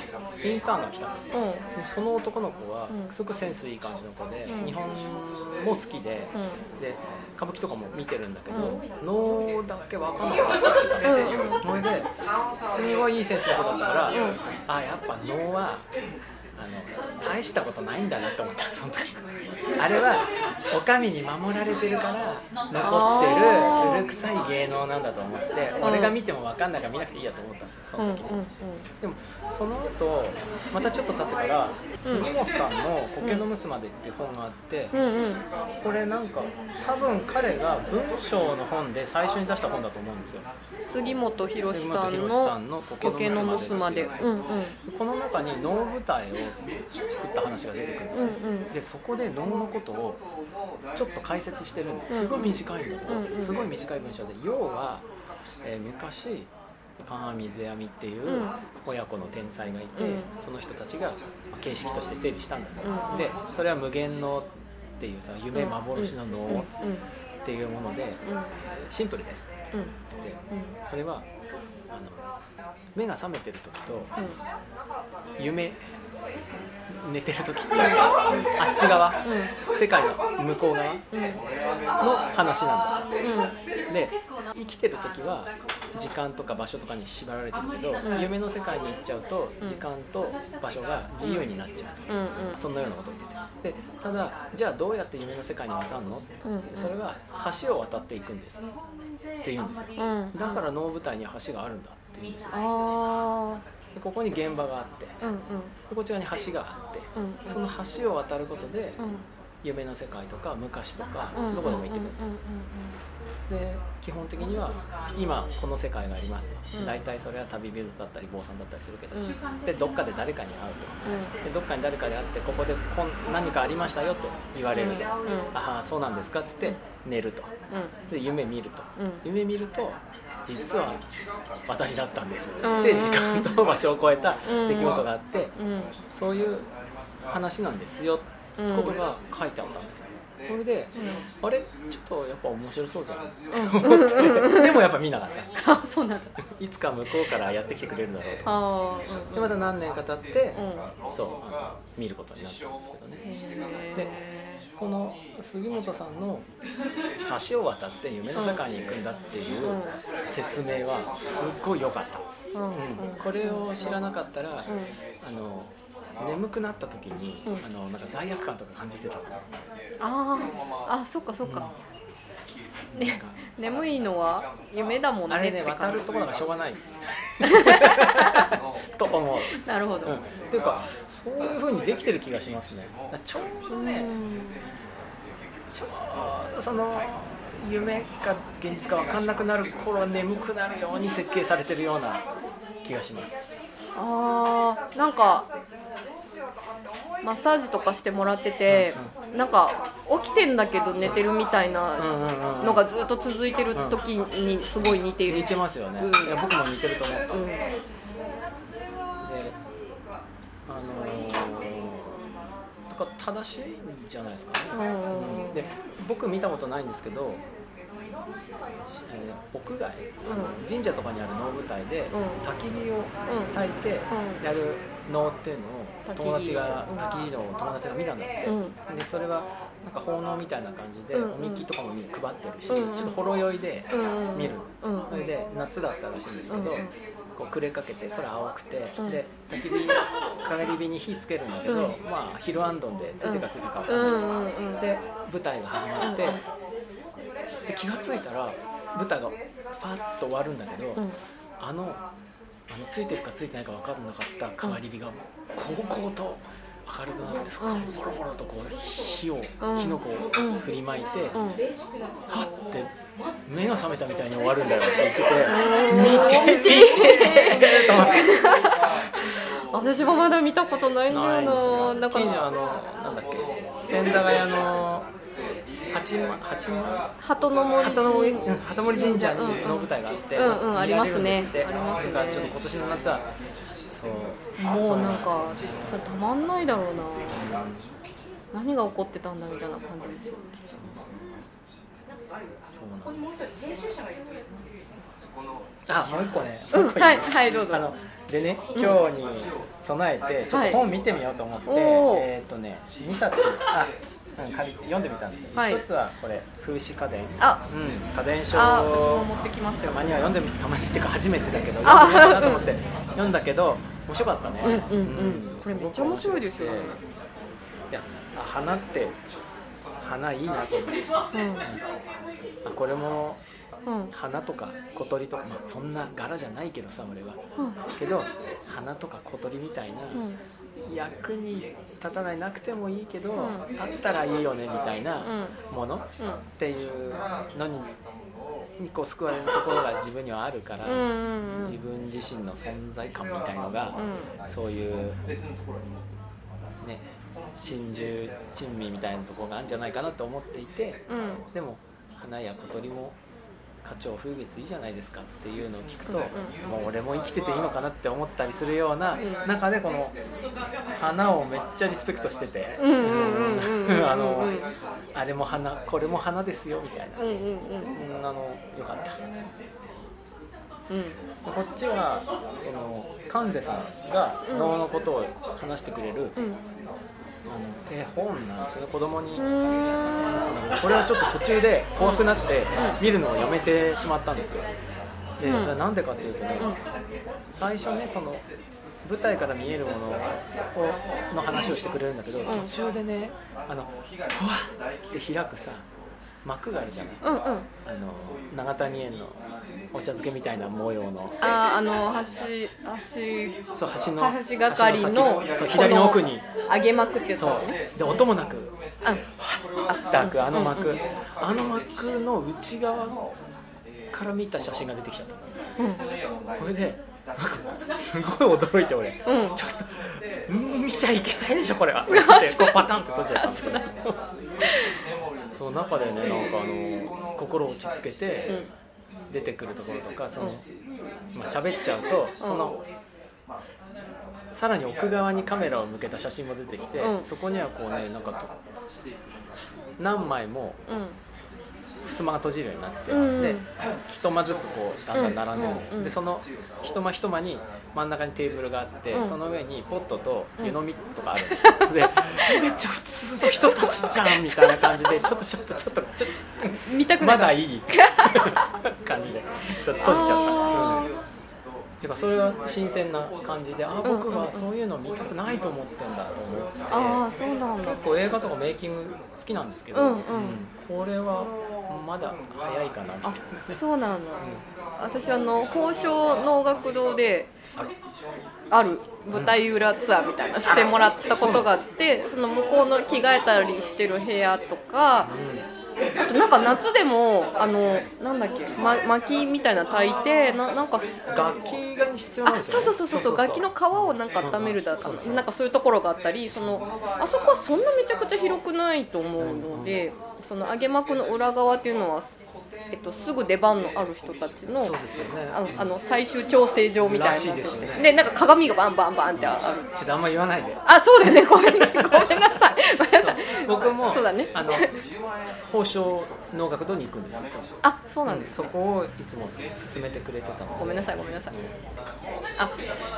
インターンが来たんですよ、うん。でその男の子はうん。すごくセンスいい感じの子で、うん。日本も好きで,、うん。で歌舞伎とかも見てるんだけど、うん。能だけ分かんなかったって言ってたんですよ、うん。それですごいいいセンスの子だったから、ん。あやっぱ能はあの大したことないんだなと思ったその時。あれはお上に守られてるから残ってる古臭い芸能なんだと思って、ん俺が見ても分かんないから見なくていいやと思ったんですよそうんうんの時に、でもその後またちょっと経ってから杉本さんの「苔のむすまで」っていう本があって、うんうん。うんこれなんか多分彼が文章の本で最初に出した本だと思うんですよ。杉本博杉さんのんの「苔のむすまで」うんうんこの中に能舞台を作った話が出てくるんですよ、うんうんでそこで能のことをちょっと解説してるんです。すごい短いんだけど、うんうんすごい短い文章で要は、えー昔観阿水阿弥っていううん。親子の天才がいて、うん。その人たちが形式として整理したんだね、うん。でそれは無限のっていうさ夢幻の能っていうもので、シンプルです。ってうん言っててそれはあの目が覚めてる時と夢寝てる時っていうかあっち側世界の向こう側うんうんの話なんだうん。で生きてる時は時間とか場所とかに縛られてるけど、うん。夢の世界に行っちゃうとうん時間と場所が自由になっちゃうと、うん。うん。そんなようなことを言ってて。でただじゃあどうやって夢の世界に渡るの、うん。それは橋を渡っていくんです。って言うんですよ。うん。だから能舞台には橋があるんだって言うんですよ。あでここに現場があってあうんうん。でこっち側に橋があってうんその橋を渡ることでうん。夢の世界とか昔とかうんどこでも行ってくるんです。で基本的には今この世界がありますうん。大体それは旅人だったり坊さんだったりするけどうん。うんでどっかで誰かに会ううん。とでどっかに誰かで会ってここでこん何かありましたよと言われるとうん「ああそうなんですか」っつって寝ると。で夢見ると。うん。夢見ると実は私だったんです。うん。で時間と場所を超えた出来事があってうん。そういう話なんですよってことが書いてあったんですよそれであれ？ちょっとやっぱ面白そうじゃん。って思ってでもやっぱ見なかった。あそうなんだ。いつか向こうからやってきてくれるだろうとああでまた何年か経ってうん。そう見ることになったんですけどね。へこの杉本さんの橋を渡って夢の世界に行くんだっていう説明はすっごい良かった、うん。うん。これを知らなかったら、うん。あの眠くなった時に、うん。あのなんか罪悪感とか感じてたの。あああそっかそっか、ねか眠いのは夢だもんね。あれね渡るところがしょうがない。と思う、なるほど、うん、っていうかそういうふうにできてる気がしますね。ちょうどね、ちょうどその夢か現実か分かんなくなる頃眠くなるように設計されてるような気がします。ああなんかマッサージとかしてもらってて、なんか起きてんだけど寝てるみたいなのがずっと続いてる時にすごい似ている、似てますよね、うん、いや僕も似てると思った、うん、であのー、か正しいんじゃないですかね、うん、で僕見たことないんですけどえー、屋外、うん、神社とかにある能舞台で、焚き火を焚いてやる能っていうのを友達が焚き火の友達が見たんだって、でそれはなんか奉納みたいな感じで、おみきとかも配ってるし、ちょっとほろ酔いで見る、それで夏だったらしいんですけど、こう暮れかけて空青くて、で焚き火陰り火に火つけるんだけど、まあヒルアンドンでついてかついてか分かんない。で舞台が始まって、で気が付いたら舞台がパッと終わるんだけど、あのあのついてるかついてないか分からなかったかがり火がこうこうと明るくなってそこからボロボロとこう火を火の粉を振りまいて、はって目が覚めたみたいに終わるんだよって言ってて見て見てと思って。私もまだ見たことないんだよ。ななんか。あのなんだっけ千駄ヶ谷の鳩の森。鳩の森。鳩森神社にの舞台があって、うんうんありますね。ありますね。ちょっと今年の夏はそうもうなんかそれたまんないだろうな、何が起こってたんだみたいな感じですよ。そうなんですあもう一個ね、うん、はいはいどうぞ。あのでね今日に備えてちょっと本見てみようと思って、はい、えっ、とね2冊あ借りて読んでみたんですよ、はい、一つはこれ風刺家電。あ、うん、家電書を持ってきましたたまには読んでみたまにっていうか初めてだけど読んでみようかなと思って読んだけど面白かったね、うんうんうん、これめっちゃ面白いですよ、ね、いや花って花いいなと思って、うん、あこれも花とか小鳥とか、まあ、そんな柄じゃないけどさ俺は、うん、けど花とか小鳥みたいな、うん、役に立たないなくてもいいけど、うん、あったらいいよねみたいなもの、っていうのに。にこう救われるところが自分にはあるから、自分自身の存在感みたいのが、そういうね珍獣珍味みたいなところがあるんじゃないかなと思っていて、でも花や小鳥も課長風月いいじゃないですかっていうのを聞くと、もう俺も生きてていいのかなって思ったりするような中でこの花をめっちゃリスペクトしててあのあれも花これも花ですよみたいな、うん、あのよかった。うん、こっちはその関瀬さんが能のことを話してくれる、絵本なんですよね。子供に。これはちょっと途中で怖くなって見るのをやめてしまったんですよ。でそれなんでかっていうとね最初ねその舞台から見えるものをの話をしてくれるんだけど途中でねあのふわって開くさ幕があるじゃない、うんうん、あの長谷園のお茶漬けみたいな模様の。ああの橋橋そう橋の橋がかりのそう左の奥に。上げ幕ってやつですねで音もなく。あって開くあの幕、うんうん、あの幕の内側から見た写真が出てきちゃった。んですよ、うん、これですごい驚いて俺、うん、ちょっと見ちゃいけないでしょこれは。ってこうパタンって閉じちゃったそう中でねなんかあの心落ち着けて出てくるところとかその、まあ喋っちゃうとその、さらに奥側にカメラを向けた写真も出てきて、そこにはこうねなんか何枚も、襖が閉じるようになってて、うん、で一間ずつこうだんだん並んでるんです、うん、でその一間一間に真ん中にテーブルがあって、うん、その上にポットと湯飲みとかあるんですよ、で めっちゃ普通の人たちじゃんみたいな感じでちょっとちょっとちょっとちょっと見たくなまだいい。感じで閉じちゃった？ていうかそれが新鮮な感じであ僕はそういうの見たくないと思ってんだと思って、あそうなんだ。結構映画とかメイキング好きなんですけど、うんうん、これはまだ早いかなあそうなんだ、うん、私あの宝生能楽堂である舞台裏ツアーみたいなしてもらったことがあって、その向こうの着替えたりしてる部屋とか、あとなんか夏でもあのなんだっけ、ま、薪みたいな炊いてななんか楽器が必要なんですよ、ね、そうそうそうそう楽器の皮をなんか温めるだかなんかそういうところがあったりそのあそこはそんなめちゃくちゃ広くないと思うので、その揚げ幕の裏側っていうのはえっと、すぐ出番のある人たちのね、あのあの最終調整場みたいなで、ね、でなんか鏡がバンバンバンってある。ちょっとあんま言わないで。あそうだよね。ごめんなさい。ごめんなさい。僕もそうだね。あの 宝生能楽堂に行くんです。あそうなんです、ね、そこをいつも進めてくれてたのごめんなさいごめんなさい。あ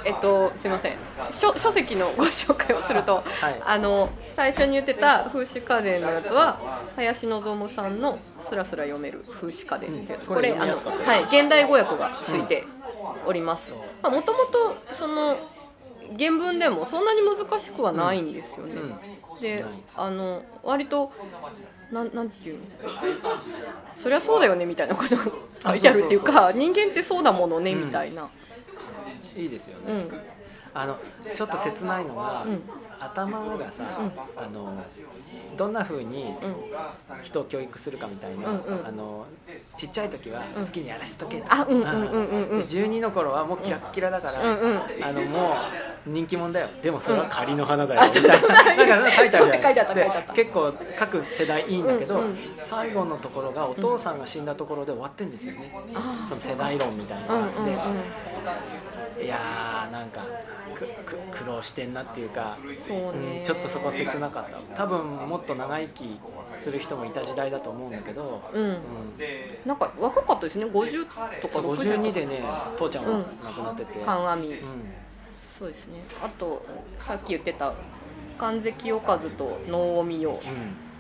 えっとすいません。書書籍のご紹介をすると、はい、あの最初に言ってた風刺家電のやつは林望さんのスラスラ読める風刺家電ってやつ、うん、これあのはい現代語訳がついております。もともとその原文でもそんなに難しくはないんですよね、うんうん、であの割となんなんていうの？そりゃそうだよねみたいなこと。が書いてあるっていう。か人間ってそうだものねみたいな、いいですよね、あのちょっと切ないのが、頭がさ、あのどんなふうに人を教育するかみたいな、あのちっちゃい時は好きにやらせとけと、うん、12の頃はもうキラッキラだから、あのもう人気者だよ。でもそれは仮の花だよ、みたいな。なんか書いてあるじゃないですか。結構各世代いいんだけど、最後のところがお父さんが死んだところで終わってんですよね、その世代論みたいな。でいやーなんか苦労してんなっていうかそうん、ちょっとそこ切なかった。多分もっと長生きする人もいた時代だと思うんだけど、うん、うん、なんか若かったですね。50とか52でね父ちゃんは亡くなってて。観阿弥、うん、そうですね。あとさっき言ってた神関おかずと能を見よう、うん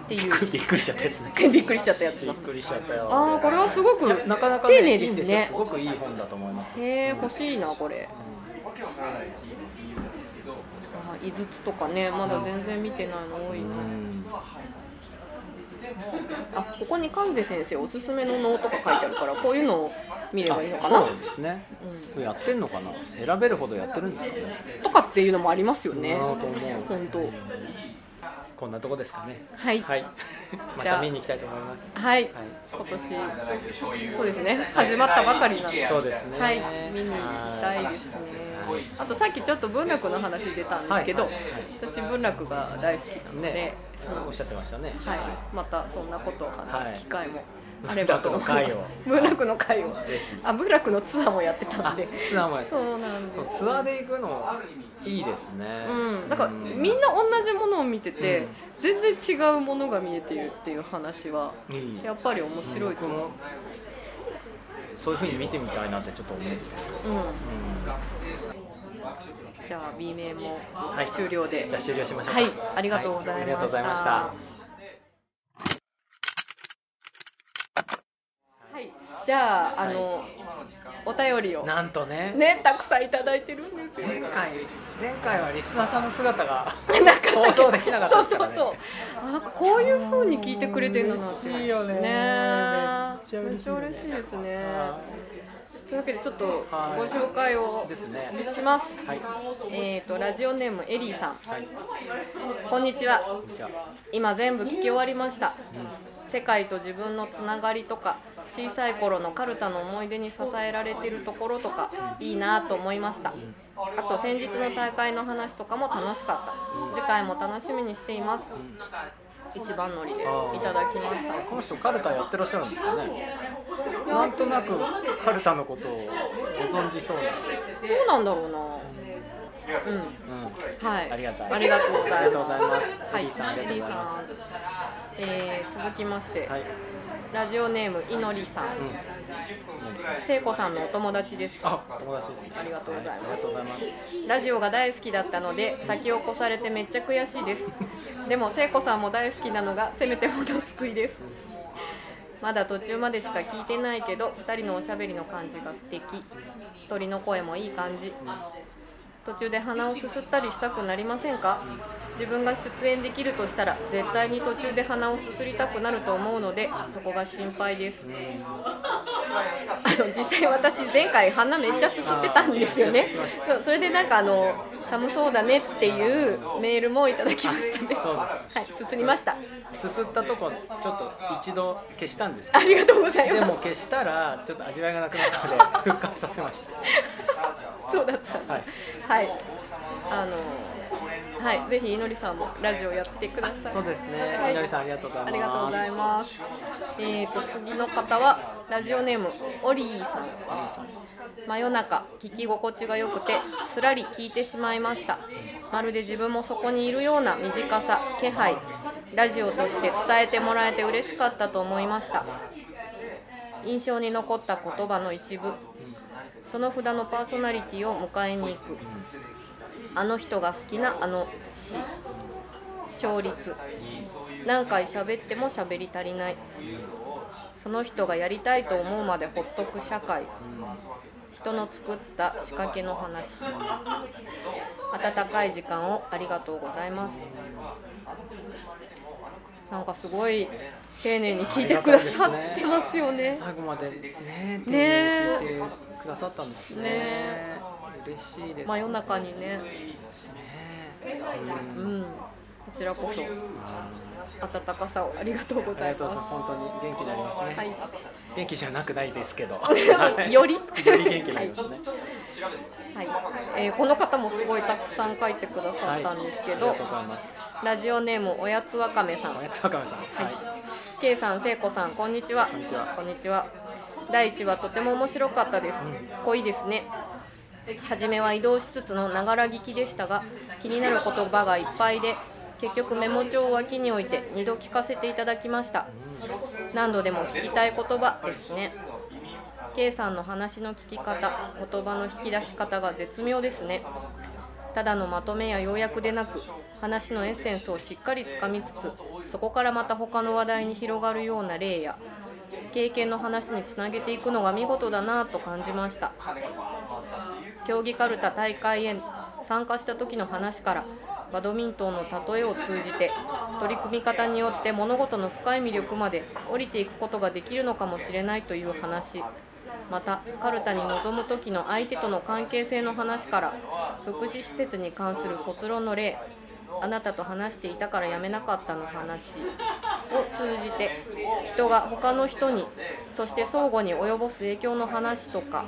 っていう。びっくりしちゃったやつね。びっくりしちゃったやつびっくりしちゃったよ。ああこれはすごくなかなか、ね、丁寧ですね。すごくいい本だと思います。へえ欲しいなこれ、うん、井筒とかねまだ全然見てないの多いな、あここに関西先生おすすめのノーとか書いてあるからこういうのを見ればいいのかな？そうですね、うん、やってんのかな？選べるほどやってるんですかね。とかっていうのもありますよね。本当こんなとこですかね。はい。はい、また見に行きたいと思います。はい。はい、今年そうですね。始まったばかりなんで。そうですね。はい。見に行きたいですね。あとさっきちょっと文楽の話出たんですけど、私文楽が大好きなので、ね、そのおっしゃってましたね。はい。またそんなことを話す機会も。あればと思います。文楽の会を。あ文楽のツアーもやってたんで。ツアーもやってそうなんです。ツアーで行くのいいですね。うん。だからみんな同じものを見てて、全然違うものが見えているっていう話は、やっぱり面白いと思う、そういうふうに見てみたいなってちょっと思って。うん、うん。じゃあ B 面も終了で、はい、じゃあ終了しましょうはい。ありがとうございました、はい、ありがとうございましたじゃああのお便りを。なんとね。ねたくさんいただいてるんですよ。前回前回はリスナーさんの姿が想像できなかったね。そうそうそう。あなんかこういうふうに聞いてくれてるんだなって。嬉しいよね。ねめっちゃ嬉しいですね。というわけでちょっとご紹介をします。はい、えっ、ー、とラジオネームエリーさん、はい、こんにちは。今全部聞き終わりました。うん、世界と自分のつながりとか小さい頃のカルタの思い出に支えられてるところとかいいなと思いました。あと先日の大会の話とかも楽しかった。次回も楽しみにしています。一番乗りでいただきました。この人カルタやってらっしゃるんですかね。なんとなくカルタのことをご存じそうな。どうなんだろうな。うん、うん、はい、ありがとうありがとうございます。はい、エリーさん、ありがとうございます。えー、続きまして、はい、ラジオネームいのりさん、聖子さんのお友達ですあ友達ですね。ありがとうございます、ありがとうございます。ラジオが大好きだったので先を越されてめっちゃ悔しいです。でも聖子さんも大好きなのがせめてほど救いです。まだ途中までしか聞いてないけど2人のおしゃべりの感じが素敵。鳥の声もいい感じ途中で鼻をすすったりしたくなりませんか？自分が出演できるとしたら絶対に途中で鼻をすすりたくなると思うのでそこが心配です。あの実際私前回鼻めっちゃすすってたんですよね。そうそれでなんかあの寒そうだねっていうメールもいただきましたね。そうはいすすりました。すすったとこちょっと一度消したんですありがとうございます。でも消したらちょっと味わいがなくなったので復活させました。そうだったはい。はい。あのはいぜひいのりさんもラジオやってくださいそうですね、はいいのりさんありがとうございますありがとうございます。えーと次の方はラジオネームオリーさん真夜中聞き心地が良くてすらり聞いてしまいました。まるで自分もそこにいるような短さ気配。ラジオとして伝えてもらえて嬉しかったと思いました。印象に残った言葉の一部。その札のパーソナリティを迎えに行く。あの人が好きなあの詩。調律。何回喋っても喋り足りない。その人がやりたいと思うまでほっとく社会。人の作った仕掛けの話。温かい時間をありがとうございます。なんかすごい丁寧に聞いてくださってますよね。最後までね丁ね寧に聞いてくださったんですね。ね嬉しいです真夜中にね。ねううん。んこちらこそ。温かさをありがとうございます。本当に元気になりますね、すはい。元気じゃなくないですけど。より？より元気になります。ね、はい。えーこの方もすごいたくさん書いてくださったんですけど、はいありがとうございます。ラジオネームおやつわかめさん。おやつわかめさん。はい、K さん、せいこさん、こんにちは。こんにちは。第1話とても面白かったです。濃いですね。初めは移動しつつのながら聞きでしたが、気になる言葉がいっぱいで、結局メモ帳を脇に置いて2度聞かせていただきました。何度でも聞きたい言葉ですね。K さんの話の聞き方、言葉の引き出し方が絶妙ですね。ただのまとめや要約でなく話のエッセンスをしっかりつかみつつそこからまた他の話題に広がるような例や経験の話につなげていくのが見事だなぁと感じました競技かるた大会へ参加した時の話からバドミントンの例えを通じて取り組み方によって物事の深い魅力まで降りていくことができるのかもしれないという話。またカルタに臨む時の相手との関係性の話から福祉施設に関する卒論の例あなたと話していたからやめなかったの話を通じて人が他の人にそして相互に及ぼす影響の話とか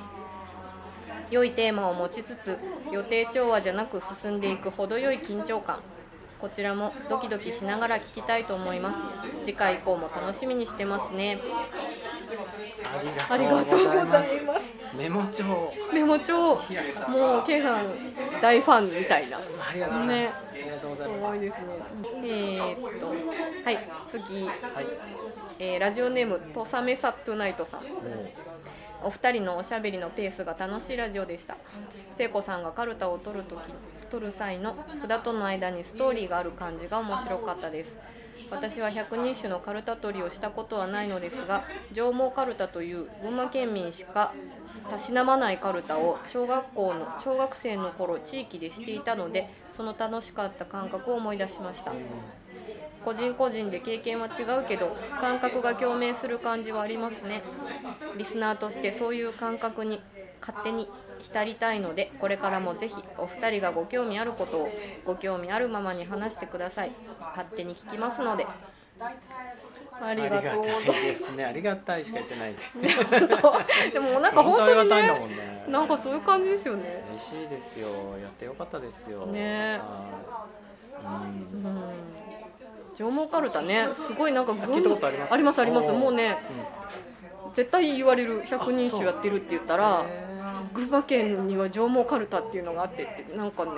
良いテーマを持ちつつ予定調和じゃなく進んでいく程よい緊張感。こちらもドキドキしながら聞きたいと思います。次回以降も楽しみにしてますね。あありりがとうごがとうござざいます。すメモ帳。メモ帳。もう K さん大ファンみたいな。ありがとうございます、ね。すいですね。えー、っとはい次、はい。えーラジオネームとさめさトゥナイトさん。もお二人のおしゃべりのペースが楽しいラジオでした。聖子さんがカルタを取るとき取る際の札との間にストーリーがある感じが面白かったです。私は百人種のカルタ取りをしたことはないのですが上毛カルタという群馬県民しかたしなまないカルタを小学校の小学生の頃地域でしていたのでその楽しかった感覚を思い出しました。個人個人で経験は違うけど感覚が共鳴する感じはありますね。リスナーとしてそういう感覚に勝手に浸りたいのでこれからもぜひお二人がご興味あることをご興味あるままに話してください。勝手に聞きますので。あありがとうですね。ありがたいしか言ってないでもなんか本当にねなんかそういう感じですよね。嬉しいですよ。やってよかったですよ。ね。うん縄文カルタね。すごいなんか聞いたことあります。ありますあります。もうね絶対言われる百人種やってるって言ったらへ群馬県には上毛カルタっていうのがあってってなんかね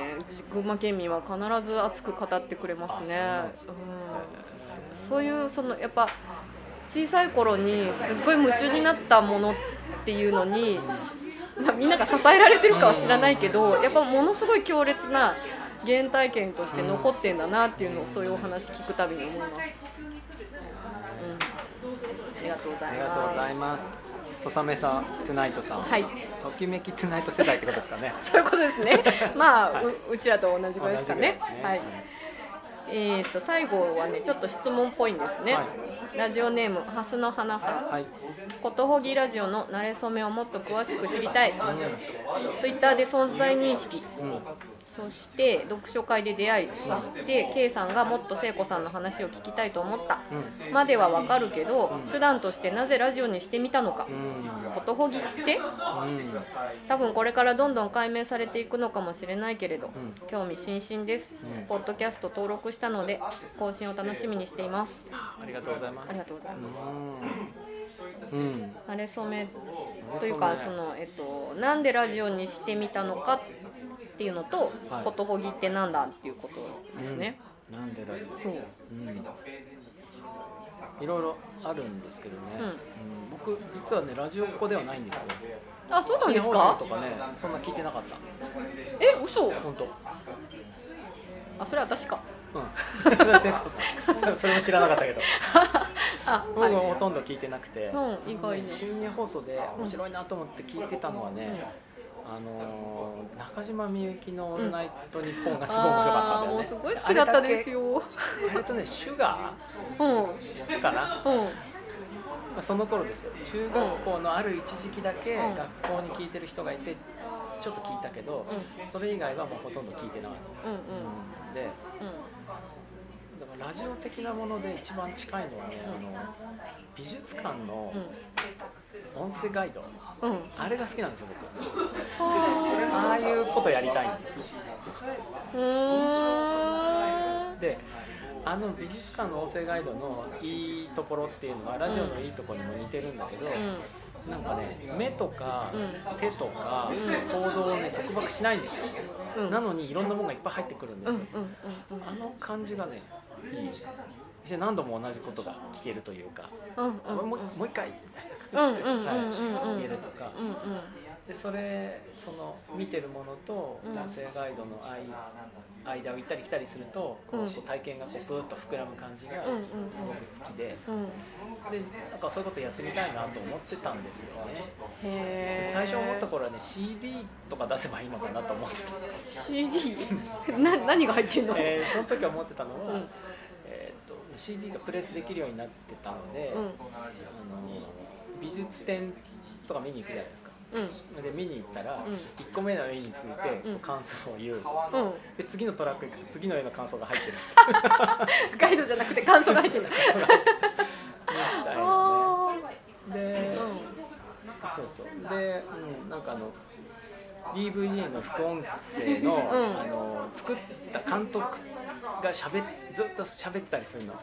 群馬県民は必ず熱く語ってくれますね。そういうそのやっぱ小さい頃にすっごい夢中になったものっていうのに、まあ、みんなが支えられてるかは知らないけどやっぱものすごい強烈な原体験として残ってんだなっていうのをそういうお話聞くたびに思います、うん、ありがとうございありがとうござますいます。とさめさトゥナイトさん。はい。ときめきトゥナイト世代ってことですかね。そういうことですね。まあ、はい。ううちらと同じぐらいですかね。同じぐらはいい。えー、と最後はねちょっと質問っぽいんですね、はい。ラジオネームハスの花さん。はい。ことほぎラジオの馴れ初めをもっと詳しく知りたい。ツイッターで存在認識。うん。そして読書会で出会いそして K さんがもっと聖子さんの話を聞きたいと思った。うん。まではわかるけど手段としてなぜラジオにしてみたのか。うん。ことほぎって？うん。多分これからどんどん解明されていくのかもしれないけれど、ん。興味津々です、うん。ポッドキャスト登録したので更新を楽しみにしています。ありがとうございます。ありがとうございます。うん。うん慣れ初めというかその、えっと、なんでラジオにしてみたのかっていうのとはい「ことほぎってなんだ?」っていうことですね、うん。なんでラジオ。そう。うん。いろいろあるんですけどね、うん。うん。僕実はねラジオっ子ではないんですよ。あそうなんですか？送とかねそんな聞いてなかった。え嘘。本当。あそれ私かうん。それも知らなかったけど。あ僕ははいほとんど聞いてなくて、うん意外に。深夜放送で面白いなと思って聞いてたのはね、あのー中島みゆきの「オールナイトニッポン」がすごい面白かったんだよね、あーもうすごい好きだったですよ。あれとねシュガうん。ーかな？うん。まあその頃ですよ。中学校のある一時期だけうん。学校に聞いてる人がいてちょっと聞いたけど、うそれ以外はもうほとんど聞いてなかった、うんうん。うん。でラジオ的なもので一番近いのはね、あの美術館の音声ガイド、うん。うんあれが好きなんですよ僕。はああいうことやりたいんですであの美術館の音声ガイドのいいところっていうのはラジオのいいところにも似てるんだけど、なんかね目とかうん。手とか行動をね束縛しないんですよ、うん。なのにいろんなものがいっぱい入ってくるんですよ、あの感じがねいい。そして何度も同じことが聞けるというか、もうもう一回みたいな感じで、はい言えるとか、でそれその見てるものとうん。男性ガイドの間間を行ったり来たりすると、こう体験がこうプーッと膨らむ感じがすごく好きで、うん。でなんかそういうことやってみたいなと思ってたんですよね。最初思った頃はね CD とか出せばいいのかなと思ってた、CD な何が入ってんの、えーその時は思ってたのは、うん。えー、と CD がプレスできるようになってたので、うん。あの美術展とか見に行くじゃないですか。うんで見に行ったら、うん。1個目の絵についてうん。感想を言う、うん。で次のトラック行くと次の絵の感想が入ってる。ガイドじゃなくて感想が入ってる。みたいなあねで、ーそうそう。で、うん、なんかあの DVD の副音声の,、うん。あの作った監督がしゃべずっと喋ってたりするの。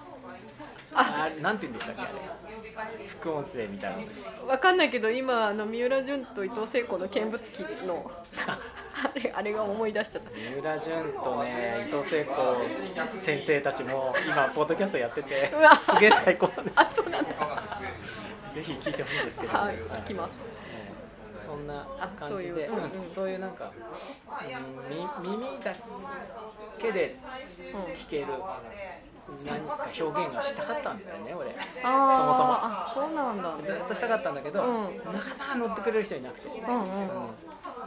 あ。あれなんて言うんでしたっけあれ副音声みたいな。わかんないけど今あの三浦淳と伊藤聖子の見物記の あれあれが思い出しちゃった。三浦淳とね伊藤聖子先生たちも今ポッドキャストやっててうわ。すげえ最高なんです。あそうなんだ。ぜひ聞いてほしいんですけど、はい聞きます。ええ。そんなあ感じで。そういう。なんか、うん、み耳だけで聞ける何か表現がしたかったんだよね俺。そもそも。あそうなんだ。ずっとしたかったんだけど、うん。なかなか乗ってくれる人いなくて、うんうん。うん。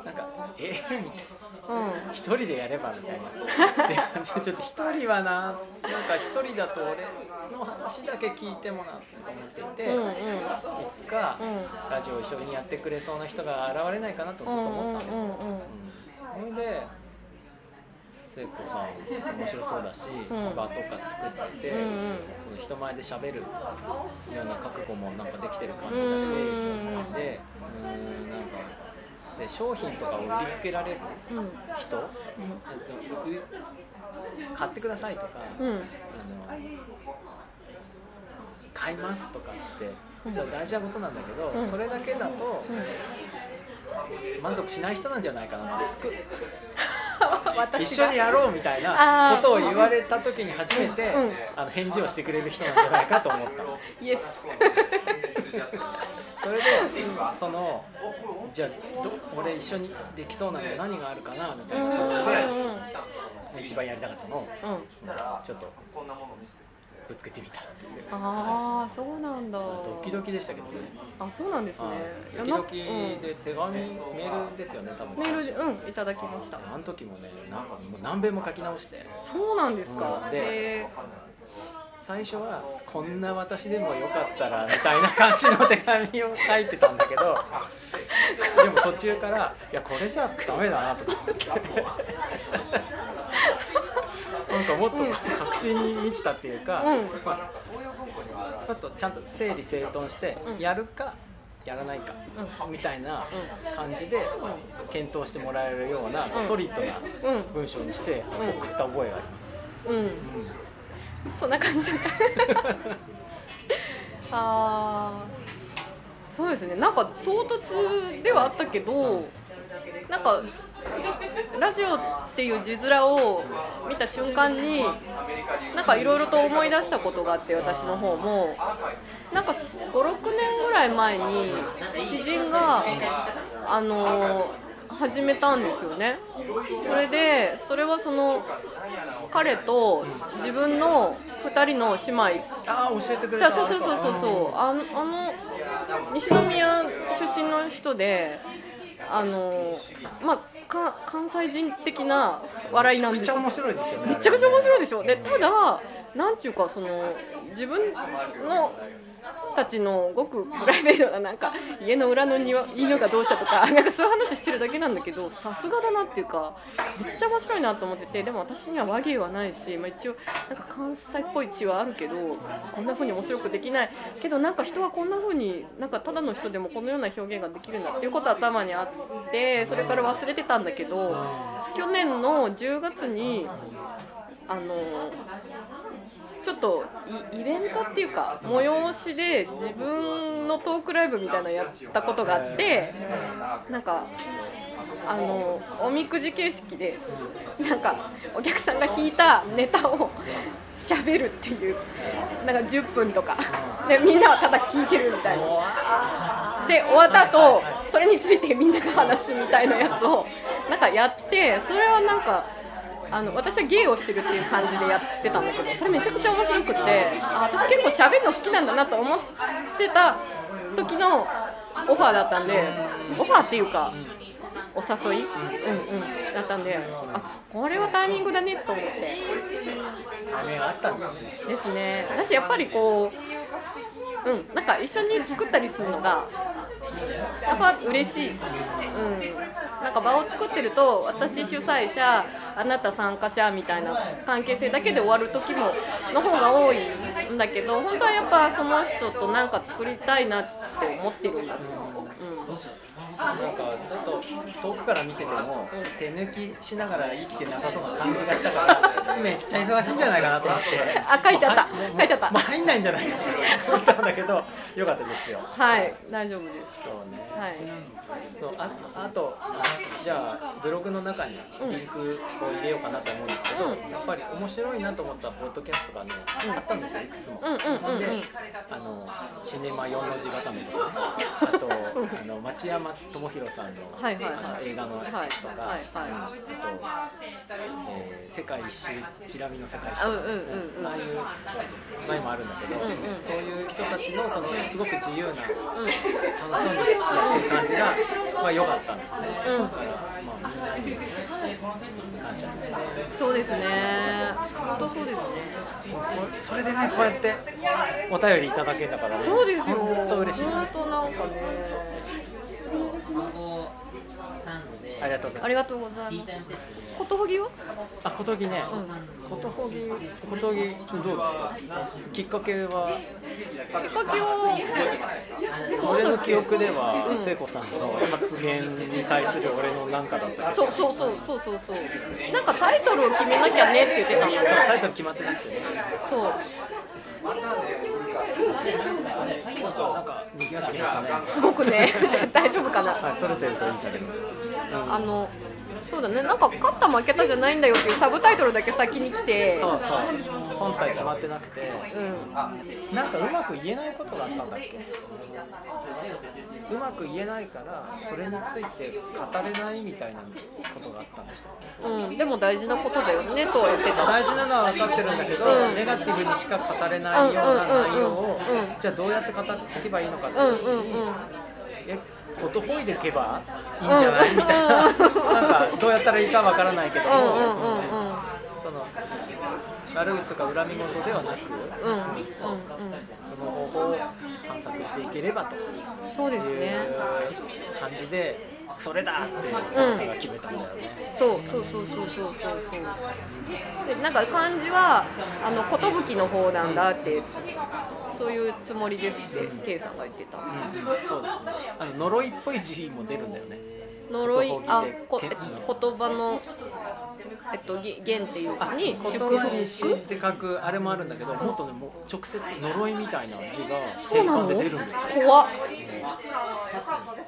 なんかえ？ー、みたいな。うん。一人でやればみたいな。でちょっと一人はななんか一人だと俺の話だけ聞いてもなとか思っていて、うんうん。いつかうん。ラジオ一緒にやってくれそうな人が現れないかなとずっと思ったんですよ。うんうんうんうんうん。ほん。で聖子さん面白そうだし、うん。場とか作ってて、うんうん。その人前で喋るような覚悟もなんかできてる感じだし、うんうんうんでうんなんかで商品とかを売りつけられるうん。人、えっとう買ってくださいとか、うん。あの買いますとかってうん。それは大事なことなんだけど、うん。それだけだと満足しない人なんじゃないかなと私 一緒にやろうみたいなことを言われた時に初めて、うん。あの返事をしてくれる人なんじゃないかと思った。イエスそれでそのじゃあど俺一緒にできそうなの何があるかなみたいなことで一番やりたかったのをうん。ちょっとぶつけてみたっていう。ああそうなんだ。ドキドキでしたけどね。あそうなんですね。ドキドキで手紙、メールですよね多分。メールでうんいただきました。あの時もねなんかもう何遍も書き直して。そうなんですか、うん。で最初はこんな私でもよかったらみたいな感じの手紙を書いてたんだけど でも途中からいやこれじゃダメだなとか思ってなんかもっと確信に満ちたっていうか、うん。まあ、ちょっとちゃんと整理整頓してうん。やるかやらないかみたいな感じで検討してもらえるようなうん。ソリッドなうん文章にしてうん。送った覚えがあります。うん、うん、そんな感じだ。っ たああそうですね。なんか唐突ではあったけどなんかラジオっていう字面を見た瞬間になんかいろいろと思い出したことがあって私の方も。なんか56年ぐらい前に知人があの始めたんですよね。それでそれはその彼と自分の2人の姉妹。ああ教えてくれた。だそうそうそうそうそう。あのあの西宮出身の人であのまあか関西人的な笑いなんですよ。めっちゃ面白いですよね。めちゃくちゃ面白いでしょ。でただなんていうかその自分のたちのごくプライベートななんか家の裏の庭犬がどうしたとか なんかそういう話してるだけなんだけどさすがだなっていうかめっちゃ面白いなと思っててでも私には和芸はないし、まあ、一応なんか関西っぽい血はあるけどこんな風に面白くできない。けどなんか人はこんな風になんかただの人でもこのような表現ができるんだっていうことは頭にあってそれから忘れてたんだけど去年の10月にあのちょっとイベントっていうか催しで自分のトークライブみたいなのやったことがあってなんかあのおみくじ形式でなんかお客さんが弾いたネタを喋るっていうなんか10分とか。でみんなはただ聞いてるみたいな。で終わった後それについてみんなが話すみたいなやつをなんかやってそれはなんかあの私は芸をしてるっていう感じでやってたんだけどそれめちゃくちゃ面白くてあ私結構喋るの好きなんだなと思ってた時のオファーだったんでオファーっていうかお誘い、うんうん、だったんであこれはタイミングだねと思って。タイミングがあったんですね。ですね私やっぱりこううんなんか一緒に作ったりするのがやっぱ嬉しい、うん、なんか場を作ってると私主催者あなた参加者みたいな関係性だけで終わる時もの方が多いんだけど本当はやっぱその人と何か作りたいなって思ってるんだ、うん、なんかちょっと遠くから見てても手抜きしながら生きてなさそうな感じがしたからめっちゃ忙しいんじゃないかなと思って。あ書いてあった。書いてあった。もう入んないんじゃないかと思ったんだけどよかったですよ。はい大丈夫です。そうね。はいそうああとあじゃあブログの中にリンクを入れようかなと思うんですけど、うん。やっぱり面白いなと思ったポッドキャストがね、うん。あったんですよいくつも、うんであのシネマ4の字固めとかね。あとあの町山智博さんの,、はいはいはい。あの映画のやつとか、はいはいはいうん。あと、えー世界一周チラ見の世界一周ああいう前もあるんだけど、そういう人たちのそのすごく自由なうん。楽しそうにやってる感じが、まあ、良かったんですね。うんまあ、みんなに感謝ですね。そうですね本当そうですねそれでね、こうやってお便りいただけたからね、そうですよ本当嬉しい。本当なんかねありがとうございます。ありがとうございますことほぎはあ、小峠ね、ことほぎ、小峠、どうですか？きっかけは、きっかけは？俺の記憶では、聖子さんの発言に対する俺のなんかだった。そうそうそうそうそうそう。なんかタイトルを決めなきゃねって言ってたタイトル決まってなくてね。そう。なんか賑わってきましたね。すごくね。大丈夫かな？はい、撮れてるといいんだけど。うん、あのそうだね。なんか勝った負けたじゃないんだよっていうサブタイトルだけ先に来て。そうそう。本体決まってなくて、うん、なんかうまく言えないことがあったんだっけ？うまく言えないからそれについて語れないみたいなことがあったんでしたうん、でも大事なことだよねとは言って。た大事なのは分かってるんだけど、うん、ネガティブにしか語れないような内容をじゃあどうやって語っていけばいいのかっていう時に、えことほいでいけばいいんじゃない、みたいな。なんかどうやったらいいかわからないけど。も、その悪口とか恨み事ではなく、うんうんうん、その方法を探索していければとそうですね。感じでそれだって決めたんだよね、うん、そうそうそうそうそうそう。そうでなんか漢字はあの寿の方なんだってそういうつもりですって K さんが言ってた、うん、そうですね。あの呪いっぽい字も出るんだよね。呪いあこ言葉のえっと、弦っていう字に祝福。って書くあれもあるんだけどもっとねもう直接呪いみたいな字が変換で出るんですよ。怖っ。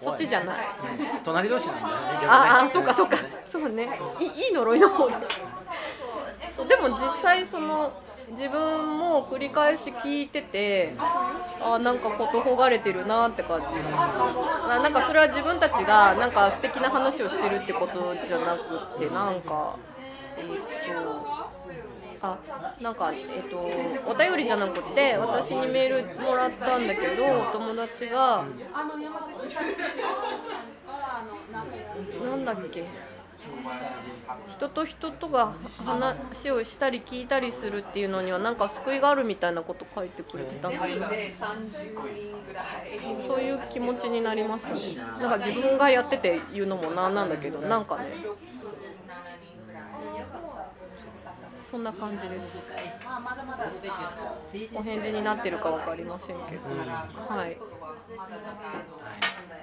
そっちじゃない、隣同士なんだよねああそうかそうか。そうね。いいい呪いの方ででも実際その自分も繰り返し聞いててあなんかことほがれてるなって感じ。なんかそれは自分たちがなんか素敵な話をしてるってことじゃなくてなんかえっ、とあなんかえっ、とお便りじゃなくて私にメールもらったんだけどお友達がなんだっけ？人と人とが話をしたり聞いたりするっていうのにはなんか救いがあるみたいなこと書いてくれてたんだ。けどそういう気持ちになりましたねなんか自分がやってて言うのもなんなんだけどなんかね。そんな感じです。お返事になってるか分かりませんけど、はい。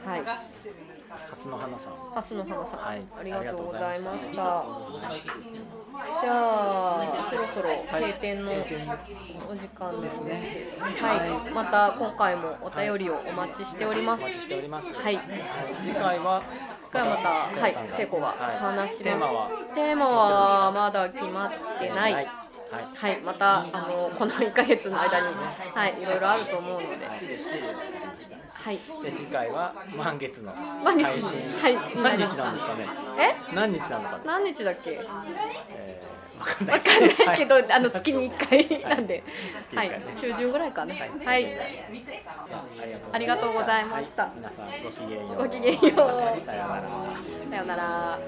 はい。蓮の花さん。蓮の花さん、はい、ありがとうございました。じゃあそろそろ閉店のお時間ですね。はい、また今回もお便りをお待ちしております。はい。次回は次回またはい聖子が話します。テーマは？まだ決まってない。はい、はい、またあのこの1か月の間に、はい、いろいろあると思うので。日だねはい。で次回は満月の配信。はい。何日なんですかね？え？何日なのか何日だっけ？えーわかんないけど、あの月に1回なんで、はい、中旬ぐらいかな。はい、ありがとうございました。皆さんごきげんよう。ごきげんよう。さよなら。さよなら。